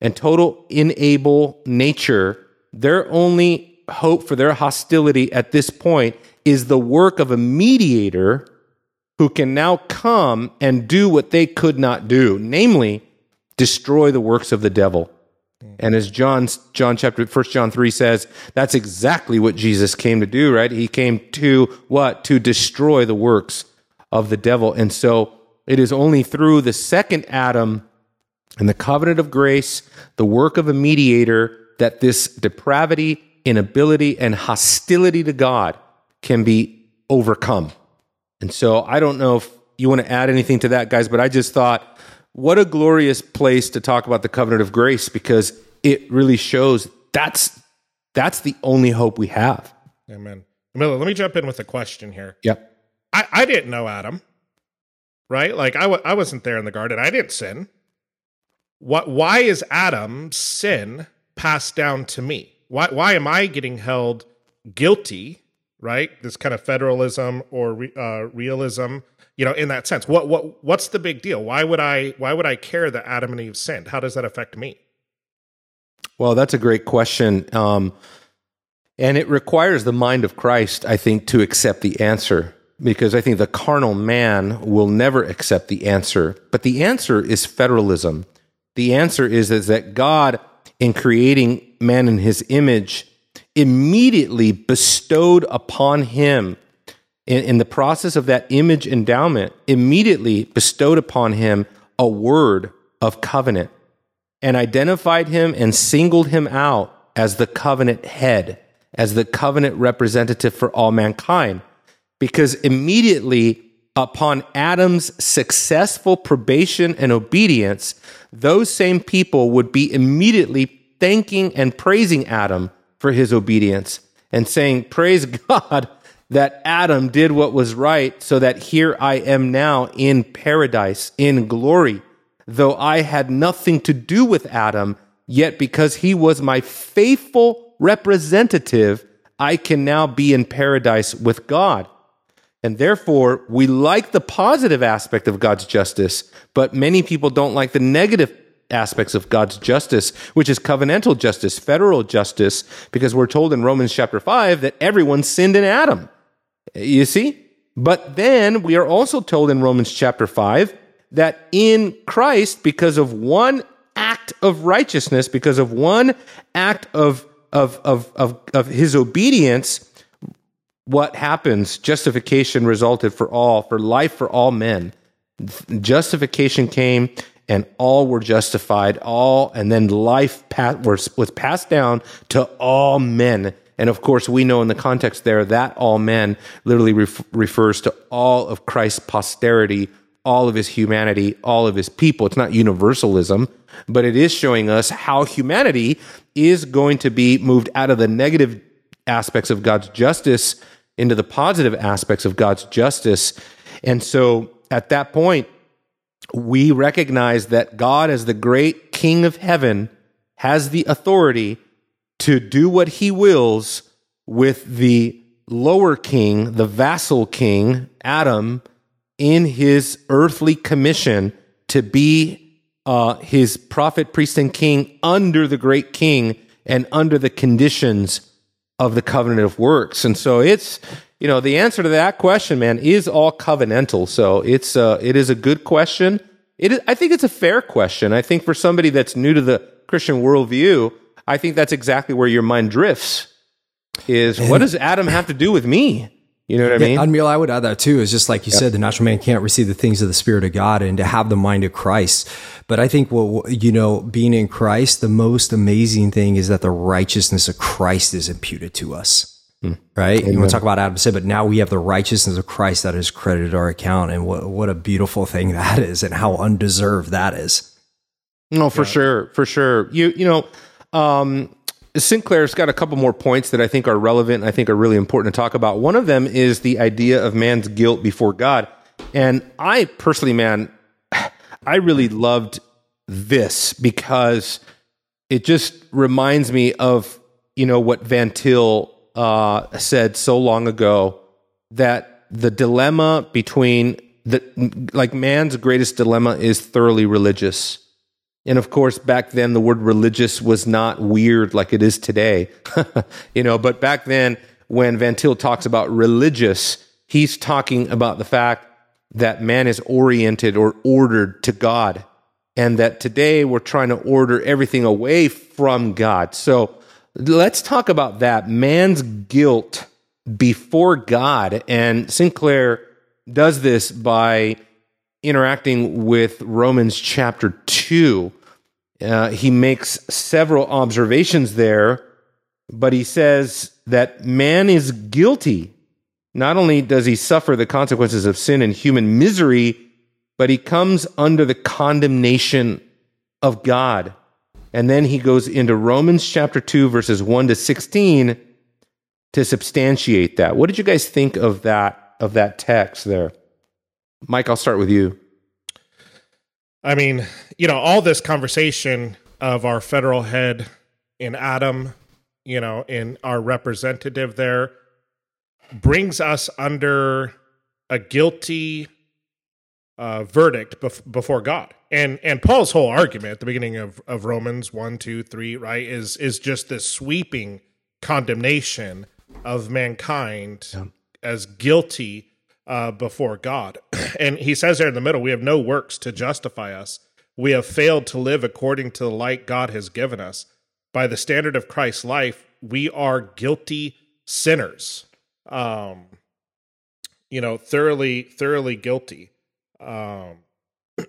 and total inable nature, their only hope for their hostility at this point is the work of a mediator who can now come and do what they could not do, namely destroy the works of the devil. And as John John chapter 1 John 3 says, that's exactly what Jesus came to do, right? He came to what? To destroy the works of the devil. And so it is only through the second Adam and the covenant of grace, the work of a mediator, that this depravity, inability, and hostility to God can be overcome. And so I don't know if you want to add anything to that, guys, but I just thought what a glorious place to talk about the covenant of grace because it really shows that's that's the only hope we have. Amen. Miller, let me jump in with a question here. Yep. I, I didn't know Adam, right? Like I w- I wasn't there in the garden. I didn't sin. What? Why is Adam's sin passed down to me? Why? Why am I getting held guilty? Right? This kind of federalism or re, uh, realism, you know, in that sense. What? What? What's the big deal? Why would I? Why would I care that Adam and Eve sinned? How does that affect me? Well, that's a great question. Um, and it requires the mind of Christ, I think, to accept the answer because I think the carnal man will never accept the answer. But the answer is federalism. The answer is, is that God, in creating man in his image, immediately bestowed upon him, in, in the process of that image endowment, immediately bestowed upon him a word of covenant and identified him and singled him out as the covenant head, as the covenant representative for all mankind. Because immediately upon Adam's successful probation and obedience, those same people would be immediately thanking and praising Adam for his obedience and saying, Praise God that Adam did what was right, so that here I am now in paradise, in glory. Though I had nothing to do with Adam, yet because he was my faithful representative, I can now be in paradise with God. And therefore, we like the positive aspect of God's justice, but many people don't like the negative aspects of God's justice, which is covenantal justice, federal justice, because we're told in Romans chapter 5 that everyone sinned in Adam. You see? But then we are also told in Romans chapter 5 that in Christ, because of one act of righteousness, because of one act of, of, of, of, of his obedience, what happens? Justification resulted for all, for life for all men. Justification came and all were justified, all, and then life was, was passed down to all men. And of course, we know in the context there that all men literally ref- refers to all of Christ's posterity, all of his humanity, all of his people. It's not universalism, but it is showing us how humanity is going to be moved out of the negative aspects of God's justice into the positive aspects of God's justice. And so at that point, we recognize that God, as the great King of heaven, has the authority to do what he wills with the lower king, the vassal king, Adam, in his earthly commission to be uh, his prophet, priest, and king under the great king and under the conditions of the covenant of works. And so it's, you know, the answer to that question, man, is all covenantal. So it's, uh, it is a good question. It is, I think it's a fair question. I think for somebody that's new to the Christian worldview, I think that's exactly where your mind drifts is what does Adam have to do with me? You know what I mean? Yeah, Admiral, I would add that too. Is just like you yep. said, the natural man can't receive the things of the Spirit of God and to have the mind of Christ. But I think what you know, being in Christ, the most amazing thing is that the righteousness of Christ is imputed to us. Hmm. Right? Amen. You want to talk about Adam said, but now we have the righteousness of Christ that is credited our account. And what, what a beautiful thing that is and how undeserved that is. No, for yeah. sure. For sure. You, you know, um, Sinclair's got a couple more points that I think are relevant I think are really important to talk about. One of them is the idea of man's guilt before God. And I personally, man, I really loved this because it just reminds me of, you know, what Van Til uh, said so long ago that the dilemma between the, like man's greatest dilemma is thoroughly religious and of course, back then the word religious was not weird like it is today, you know, but back then when Van Til talks about religious, he's talking about the fact that man is oriented or ordered to God and that today we're trying to order everything away from God. So let's talk about that man's guilt before God. And Sinclair does this by interacting with Romans chapter 2. Uh, he makes several observations there, but he says that man is guilty. Not only does he suffer the consequences of sin and human misery, but he comes under the condemnation of God. And then he goes into Romans chapter 2, verses 1 to 16 to substantiate that. What did you guys think of that of that text there? Mike, I'll start with you. I mean, you know, all this conversation of our federal head in Adam, you know, in our representative there brings us under a guilty uh, verdict bef- before God. And and Paul's whole argument at the beginning of, of Romans 1, 2, 3, right, is is just this sweeping condemnation of mankind yeah. as guilty uh, before God. and he says there in the middle, we have no works to justify us. We have failed to live according to the light God has given us. By the standard of Christ's life, we are guilty sinners. Um, you know, thoroughly, thoroughly guilty. Um,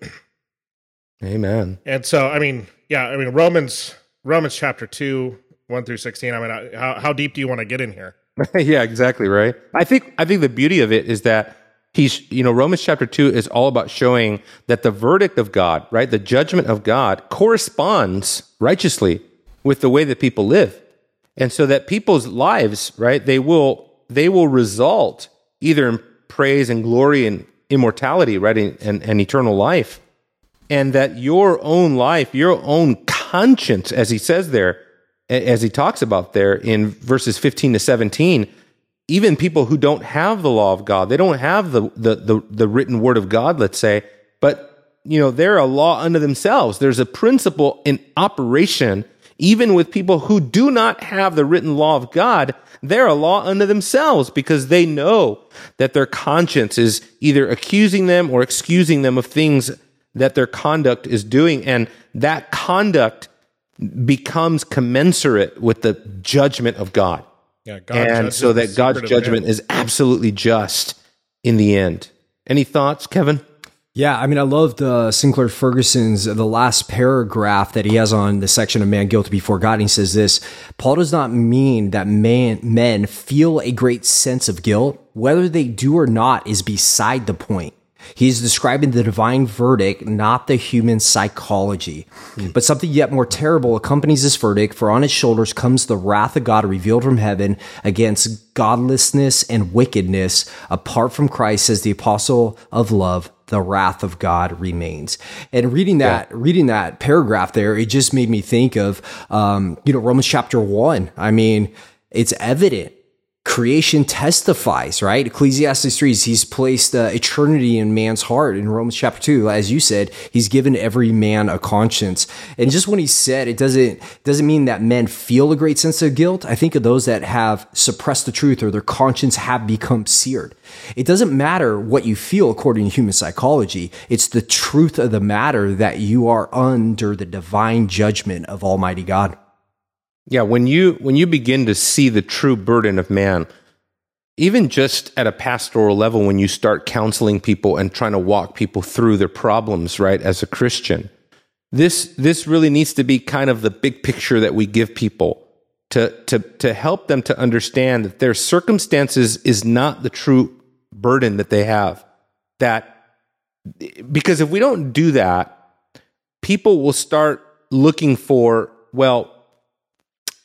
Amen. And so, I mean, yeah, I mean, Romans, Romans chapter two, one through sixteen. I mean, how how deep do you want to get in here? yeah, exactly right. I think I think the beauty of it is that he's you know Romans chapter 2 is all about showing that the verdict of God, right? The judgment of God corresponds righteously with the way that people live. And so that people's lives, right, they will they will result either in praise and glory and immortality, right, and, and, and eternal life. And that your own life, your own conscience, as he says there, as he talks about there in verses 15 to 17, even people who don't have the law of God, they don't have the, the, the, the, written word of God, let's say, but, you know, they're a law unto themselves. There's a principle in operation, even with people who do not have the written law of God, they're a law unto themselves because they know that their conscience is either accusing them or excusing them of things that their conduct is doing. And that conduct becomes commensurate with the judgment of God. Yeah, God and so that God's judgment is absolutely just in the end. Any thoughts, Kevin? Yeah, I mean, I loved uh, Sinclair Ferguson's the last paragraph that he has on the section of man guilty before God. And he says this: Paul does not mean that man men feel a great sense of guilt. Whether they do or not is beside the point. He's describing the divine verdict, not the human psychology. Mm. But something yet more terrible accompanies this verdict, for on his shoulders comes the wrath of God revealed from heaven against godlessness and wickedness. Apart from Christ, says the apostle of love, the wrath of God remains. And reading that, yeah. reading that paragraph there, it just made me think of, um, you know, Romans chapter one. I mean, it's evident creation testifies, right? Ecclesiastes 3, he's placed uh, eternity in man's heart. In Romans chapter 2, as you said, he's given every man a conscience. And just when he said it doesn't, doesn't mean that men feel a great sense of guilt. I think of those that have suppressed the truth or their conscience have become seared. It doesn't matter what you feel according to human psychology. It's the truth of the matter that you are under the divine judgment of Almighty God. Yeah, when you when you begin to see the true burden of man, even just at a pastoral level when you start counseling people and trying to walk people through their problems, right, as a Christian. This this really needs to be kind of the big picture that we give people to to to help them to understand that their circumstances is not the true burden that they have. That because if we don't do that, people will start looking for, well,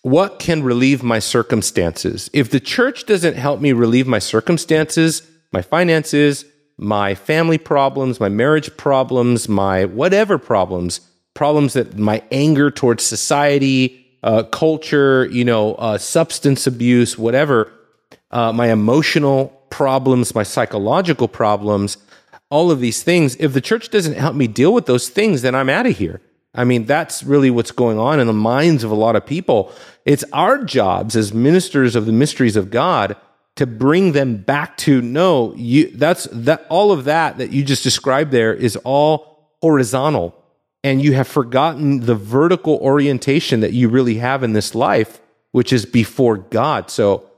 what can relieve my circumstances? If the church doesn't help me relieve my circumstances, my finances, my family problems, my marriage problems, my whatever problems, problems that my anger towards society, uh, culture, you know, uh, substance abuse, whatever, uh, my emotional problems, my psychological problems, all of these things. If the church doesn't help me deal with those things, then I'm out of here. I mean, that's really what's going on in the minds of a lot of people. It's our jobs as ministers of the mysteries of God to bring them back to no, you, that's that all of that that you just described there is all horizontal. And you have forgotten the vertical orientation that you really have in this life, which is before God. So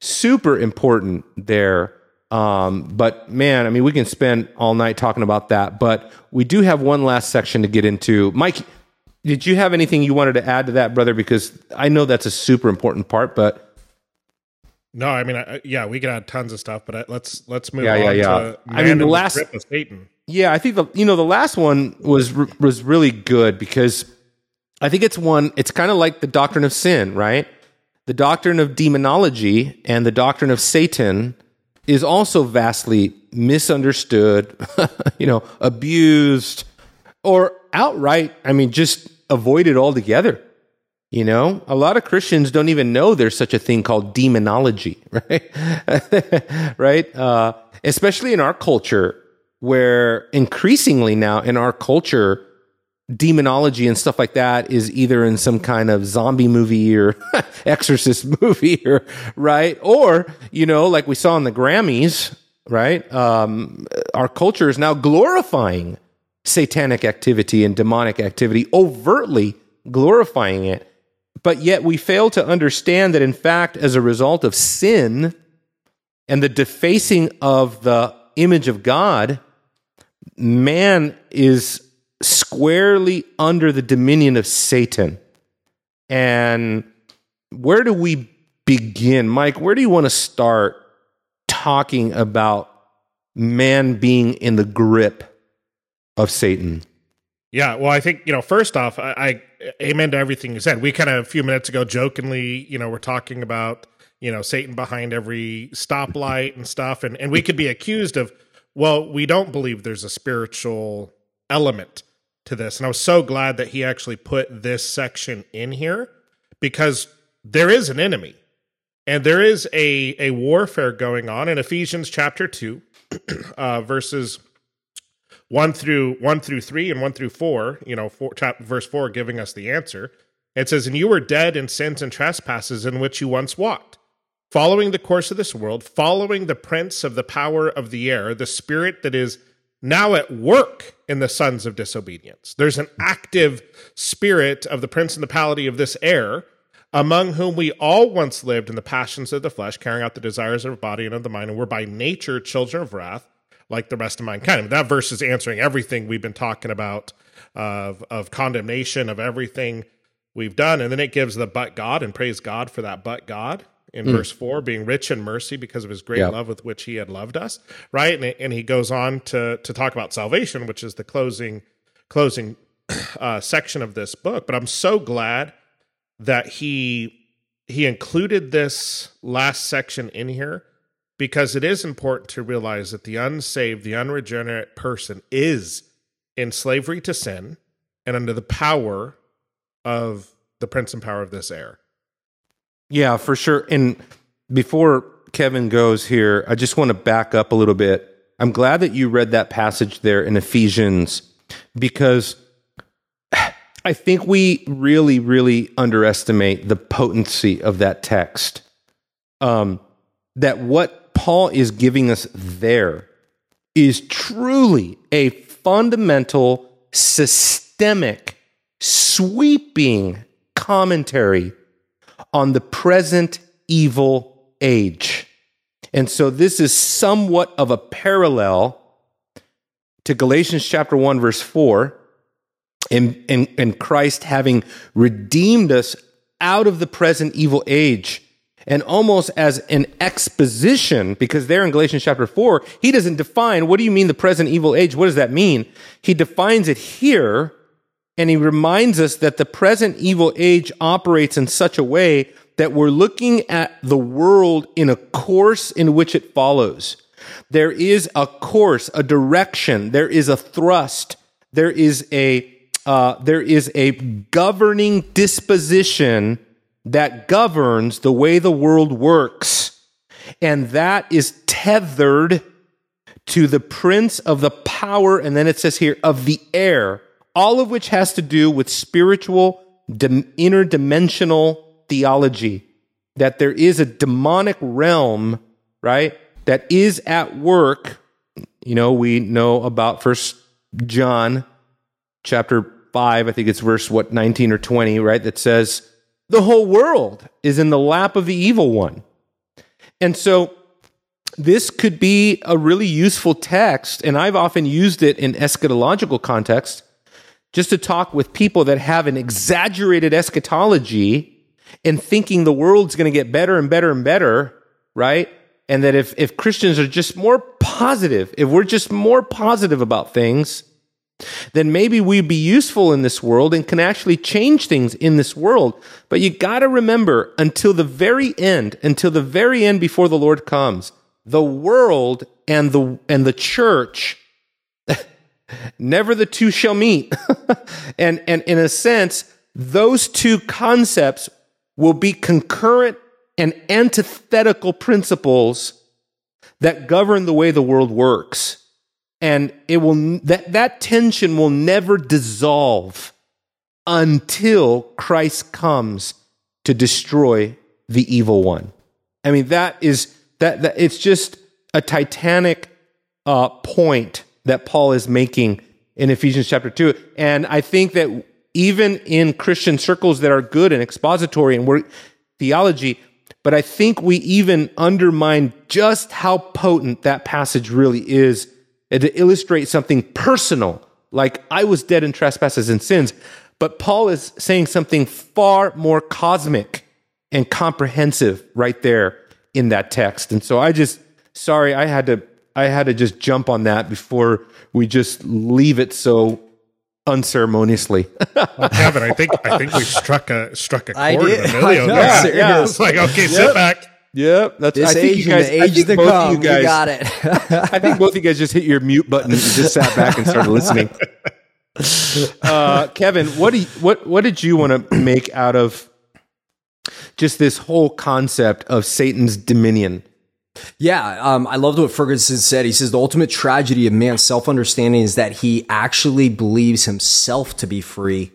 super important there um, but man, I mean, we can spend all night talking about that. But we do have one last section to get into. Mike, did you have anything you wanted to add to that, brother? Because I know that's a super important part, but no, I mean, I, yeah, we could add tons of stuff, but I, let's let's move yeah, on. Yeah, yeah, I mean, the last Satan. Yeah, I think the you know the last one was was really good because I think it's one. It's kind of like the doctrine of sin, right? The doctrine of demonology and the doctrine of Satan is also vastly misunderstood, you know, abused, or outright. I mean, just avoided altogether. You know, a lot of Christians don't even know there's such a thing called demonology, right? right? Uh, especially in our culture, where increasingly now in our culture, demonology and stuff like that is either in some kind of zombie movie or exorcist movie or right? Or you know like we saw in the grammys right? Um, our culture is now glorifying satanic activity and demonic activity overtly glorifying it. But yet we fail to understand that in fact as a result of sin and the defacing of the image of god man is squarely under the dominion of Satan. And where do we begin? Mike, where do you want to start talking about man being in the grip of Satan? Yeah, well, I think you know. First off, I, I amen to everything you said. We kind of a few minutes ago jokingly, you know, we're talking about you know Satan behind every stoplight and stuff, and and we could be accused of, well, we don't believe there's a spiritual element to this. And I was so glad that he actually put this section in here because there is an enemy and there is a, a warfare going on in Ephesians chapter 2, uh, verses 1 through 1 through 3 and 1 through 4, you know, four, chapter, verse 4 giving us the answer. It says, And you were dead in sins and trespasses in which you once walked, following the course of this world, following the prince of the power of the air, the spirit that is now at work in the sons of disobedience. There's an active spirit of the prince and the principality of this air, among whom we all once lived in the passions of the flesh, carrying out the desires of the body and of the mind, and were by nature children of wrath, like the rest of mankind. And that verse is answering everything we've been talking about of, of condemnation of everything we've done. And then it gives the but God and praise God for that but God in mm. verse 4 being rich in mercy because of his great yep. love with which he had loved us right and, and he goes on to to talk about salvation which is the closing closing uh, section of this book but i'm so glad that he he included this last section in here because it is important to realize that the unsaved the unregenerate person is in slavery to sin and under the power of the prince and power of this air yeah, for sure. And before Kevin goes here, I just want to back up a little bit. I'm glad that you read that passage there in Ephesians because I think we really, really underestimate the potency of that text. Um, that what Paul is giving us there is truly a fundamental, systemic, sweeping commentary on the present evil age. And so this is somewhat of a parallel to Galatians chapter 1, verse 4, and, and, and Christ having redeemed us out of the present evil age. And almost as an exposition, because there in Galatians chapter 4, he doesn't define what do you mean the present evil age? What does that mean? He defines it here and he reminds us that the present evil age operates in such a way that we're looking at the world in a course in which it follows. There is a course, a direction, there is a thrust, there is a uh, there is a governing disposition that governs the way the world works, and that is tethered to the prince of the power, and then it says here of the air, all of which has to do with spiritual, dim- interdimensional theology. That there is a demonic realm, right, that is at work. You know, we know about First John chapter 5, I think it's verse what 19 or 20, right, that says the whole world is in the lap of the evil one. And so this could be a really useful text, and I've often used it in eschatological context just to talk with people that have an exaggerated eschatology and thinking the world's going to get better and better and better, right? And that if, if Christians are just more positive, if we're just more positive about things, then maybe we'd be useful in this world and can actually change things in this world. But you got to remember until the very end, until the very end before the Lord comes, the world and the and the church never the two shall meet. and and in a sense, those two concepts will be concurrent and antithetical principles that govern the way the world works and it will that that tension will never dissolve until Christ comes to destroy the evil one. I mean that is that, that it's just a titanic uh, point that Paul is making in Ephesians chapter 2 and I think that even in Christian circles that are good and expository and work theology but I think we even undermine just how potent that passage really is to illustrate something personal, like I was dead in trespasses and sins. But Paul is saying something far more cosmic and comprehensive right there in that text. And so I just, sorry, I had to, I had to just jump on that before we just leave it so unceremoniously. well, Kevin, I think I think we struck a struck a chord I did. in Emilio I know, there. serious. Yeah, it's like okay, sit back. Yep, that's. This I think age you guys. and the I age think to both come, you guys. you got it. I think both of you guys just hit your mute button and just sat back and started listening. Uh, Kevin, what do you, what what did you want to make out of just this whole concept of Satan's dominion? Yeah, um, I loved what Ferguson said. He says the ultimate tragedy of man's self understanding is that he actually believes himself to be free.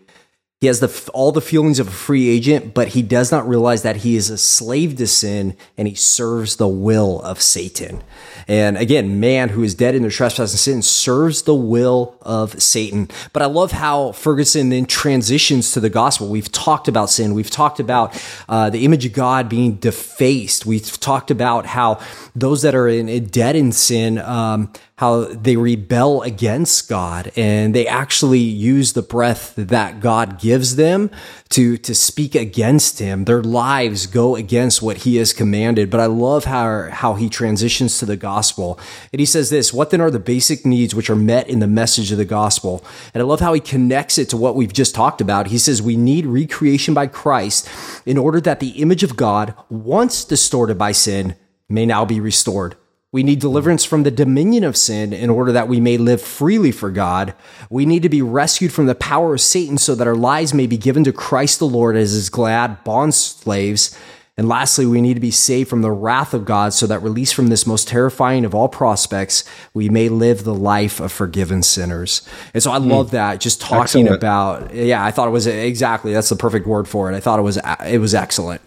He has the, all the feelings of a free agent, but he does not realize that he is a slave to sin and he serves the will of Satan. And again, man who is dead in their trespass and sin serves the will of Satan. But I love how Ferguson then transitions to the gospel. We've talked about sin. We've talked about uh, the image of God being defaced. We've talked about how those that are in, dead in sin, um, how they rebel against God and they actually use the breath that God gives them to, to speak against him. Their lives go against what he has commanded. But I love how, how he transitions to the gospel. And he says this, what then are the basic needs which are met in the message of the gospel? And I love how he connects it to what we've just talked about. He says we need recreation by Christ in order that the image of God, once distorted by sin, may now be restored. We need deliverance from the dominion of sin in order that we may live freely for God. We need to be rescued from the power of Satan so that our lives may be given to Christ the Lord as his glad bond slaves. And lastly, we need to be saved from the wrath of God so that released from this most terrifying of all prospects, we may live the life of forgiven sinners. And so I hmm. love that just talking Excellent. about, yeah, I thought it was exactly, that's the perfect word for it. I thought it was, it was excellent.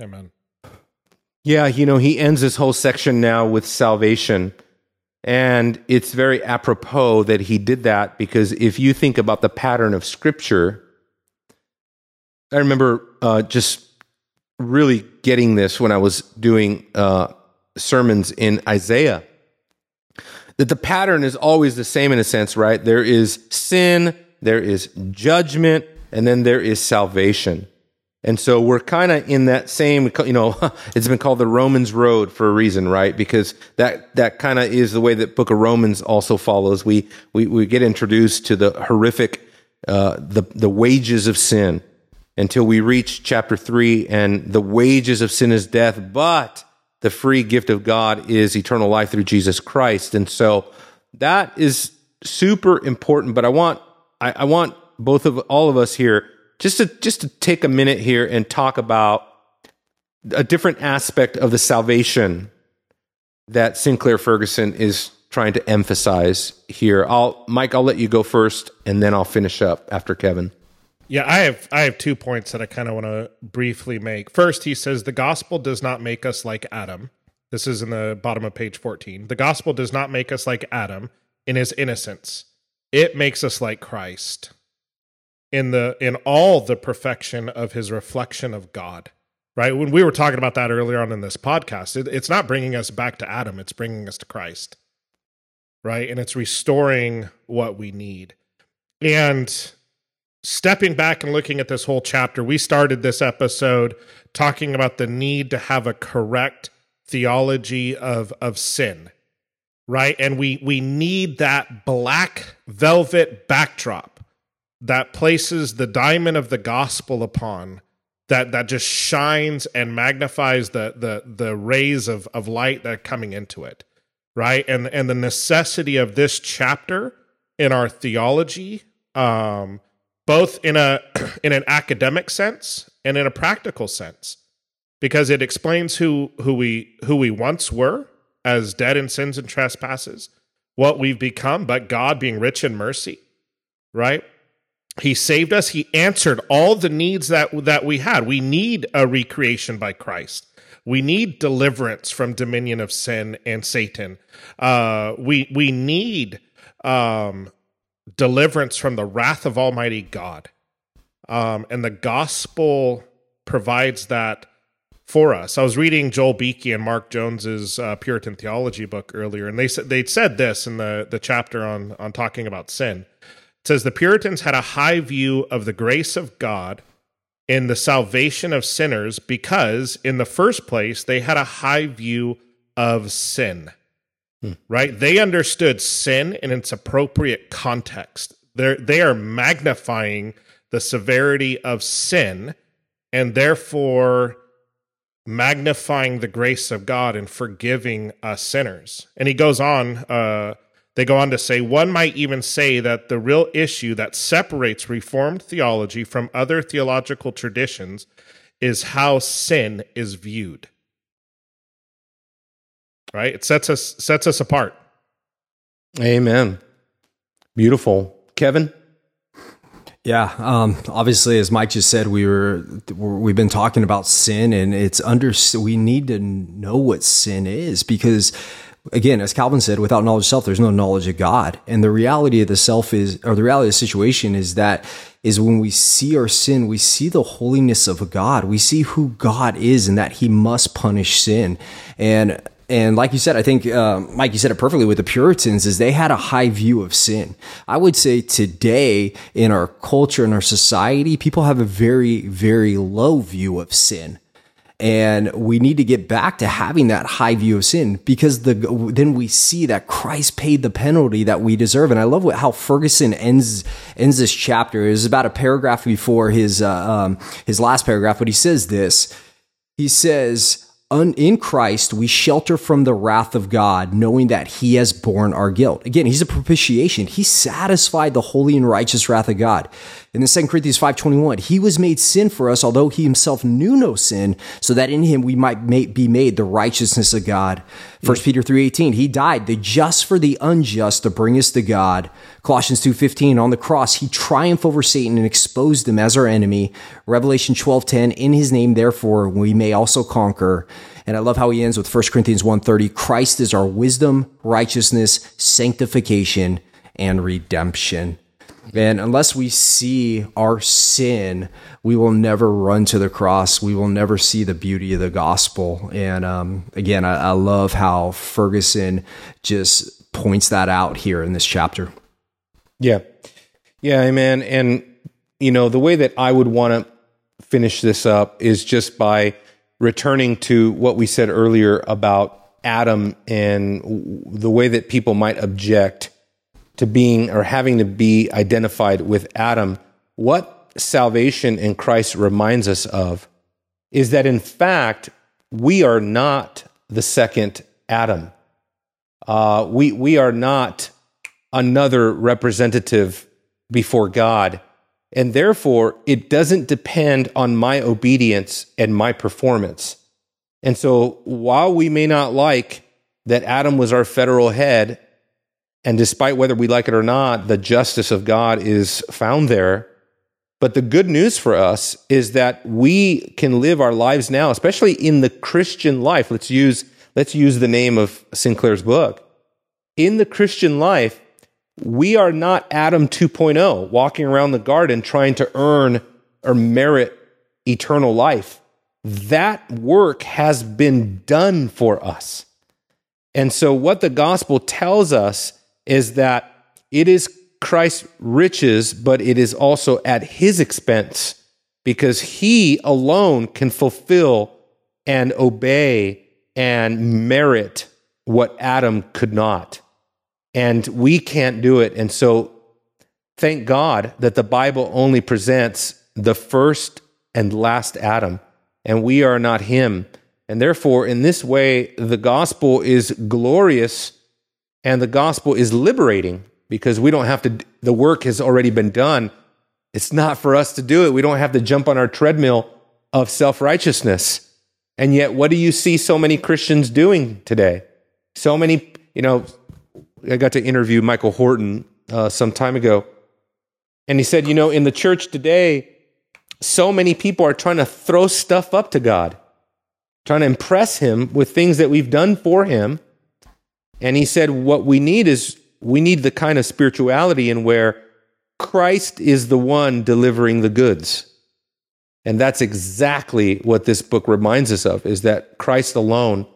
Amen. Yeah, you know, he ends this whole section now with salvation. And it's very apropos that he did that because if you think about the pattern of scripture, I remember uh, just really getting this when I was doing uh, sermons in Isaiah. That the pattern is always the same in a sense, right? There is sin, there is judgment, and then there is salvation. And so we're kind of in that same, you know, it's been called the Romans road for a reason, right? Because that, that kind of is the way that book of Romans also follows. We, we, we get introduced to the horrific, uh, the, the wages of sin until we reach chapter three and the wages of sin is death, but the free gift of God is eternal life through Jesus Christ. And so that is super important. But I want, I, I want both of all of us here just to just to take a minute here and talk about a different aspect of the salvation that Sinclair Ferguson is trying to emphasize here. I'll Mike, I'll let you go first and then I'll finish up after Kevin. Yeah, I have I have two points that I kind of want to briefly make. First, he says the gospel does not make us like Adam. This is in the bottom of page 14. The gospel does not make us like Adam in his innocence. It makes us like Christ in the in all the perfection of his reflection of God. Right? When we were talking about that earlier on in this podcast, it, it's not bringing us back to Adam, it's bringing us to Christ. Right? And it's restoring what we need. And stepping back and looking at this whole chapter, we started this episode talking about the need to have a correct theology of of sin. right? And we we need that black velvet backdrop that places the diamond of the gospel upon that that just shines and magnifies the the the rays of of light that are coming into it right? And and the necessity of this chapter in our theology um both in a in an academic sense and in a practical sense because it explains who who we who we once were as dead in sins and trespasses what we've become but God being rich in mercy right he saved us he answered all the needs that that we had we need a recreation by Christ we need deliverance from dominion of sin and Satan. Uh, we we need um, deliverance from the wrath of Almighty God, um, and the gospel provides that for us. I was reading Joel Beeke and Mark Jones's uh, Puritan theology book earlier, and they said they said this in the the chapter on on talking about sin. It says the Puritans had a high view of the grace of God in the salvation of sinners because, in the first place, they had a high view of sin, hmm. right? They understood sin in its appropriate context. They're, they are magnifying the severity of sin and therefore magnifying the grace of God and forgiving us sinners. And he goes on, uh, they go on to say one might even say that the real issue that separates Reformed theology from other theological traditions is how sin is viewed. Right? It sets us sets us apart. Amen. Beautiful. Kevin? Yeah, um, obviously, as Mike just said, we were we've been talking about sin, and it's under. We need to know what sin is because again, as Calvin said, without knowledge of self, there's no knowledge of God. And the reality of the self is, or the reality of the situation is that is when we see our sin, we see the holiness of God. We see who God is and that he must punish sin. And and like you said, I think uh, Mike, you said it perfectly with the Puritans. Is they had a high view of sin. I would say today in our culture in our society, people have a very very low view of sin. And we need to get back to having that high view of sin because the then we see that Christ paid the penalty that we deserve. And I love what, how Ferguson ends ends this chapter. It is about a paragraph before his uh, um, his last paragraph, but he says this. He says, in Christ, we shelter from the wrath of God, knowing that He has borne our guilt. Again, He's a propitiation. He satisfied the holy and righteous wrath of God. In the 2 Corinthians 5.21, He was made sin for us, although He Himself knew no sin, so that in Him we might be made the righteousness of God. 1 Peter 3.18, He died, the just for the unjust, to bring us to God. Colossians 2.15, on the cross, He triumphed over Satan and exposed him as our enemy. Revelation 12.10, in His name, therefore, we may also conquer. And I love how he ends with 1 Corinthians 1.30, Christ is our wisdom, righteousness, sanctification, and redemption. And unless we see our sin, we will never run to the cross. We will never see the beauty of the gospel. And um, again, I, I love how Ferguson just points that out here in this chapter. Yeah. Yeah, amen. And, you know, the way that I would want to finish this up is just by returning to what we said earlier about Adam and the way that people might object to being or having to be identified with Adam, what salvation in Christ reminds us of is that in fact, we are not the second Adam. Uh, we, we are not another representative before God. And therefore, it doesn't depend on my obedience and my performance. And so, while we may not like that Adam was our federal head, and despite whether we like it or not, the justice of God is found there. But the good news for us is that we can live our lives now, especially in the Christian life. Let's use, let's use the name of Sinclair's book. In the Christian life, we are not Adam 2.0 walking around the garden trying to earn or merit eternal life. That work has been done for us. And so, what the gospel tells us is that it is Christ's riches, but it is also at his expense because he alone can fulfill and obey and merit what Adam could not. And we can't do it. And so thank God that the Bible only presents the first and last Adam, and we are not him. And therefore, in this way, the gospel is glorious and the gospel is liberating because we don't have to, the work has already been done. It's not for us to do it. We don't have to jump on our treadmill of self righteousness. And yet, what do you see so many Christians doing today? So many, you know, I got to interview Michael Horton uh, some time ago, and he said, you know, in the church today, so many people are trying to throw stuff up to God, trying to impress Him with things that we've done for Him. And he said, what we need is we need the kind of spirituality in where Christ is the one delivering the goods. And that's exactly what this book reminds us of is that Christ alone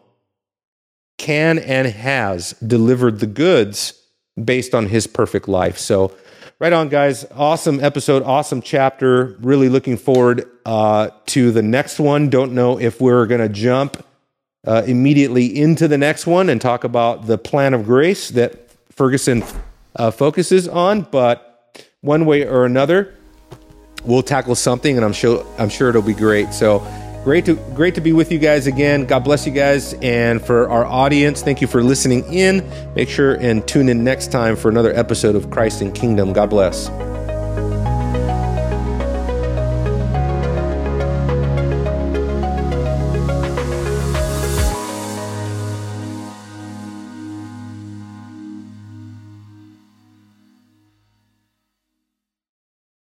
can and has delivered the goods based on his perfect life. So, right on, guys. Awesome episode, awesome chapter. Really looking forward uh, to the next one. Don't know if we're going to jump uh, immediately into the next one and talk about the plan of grace that Ferguson uh, focuses on, but one way or another, we'll tackle something, and I'm sure I'm sure it'll be great. So great to great to be with you guys again. God bless you guys, and for our audience, thank you for listening in. Make sure and tune in next time for another episode of Christ and Kingdom. God bless.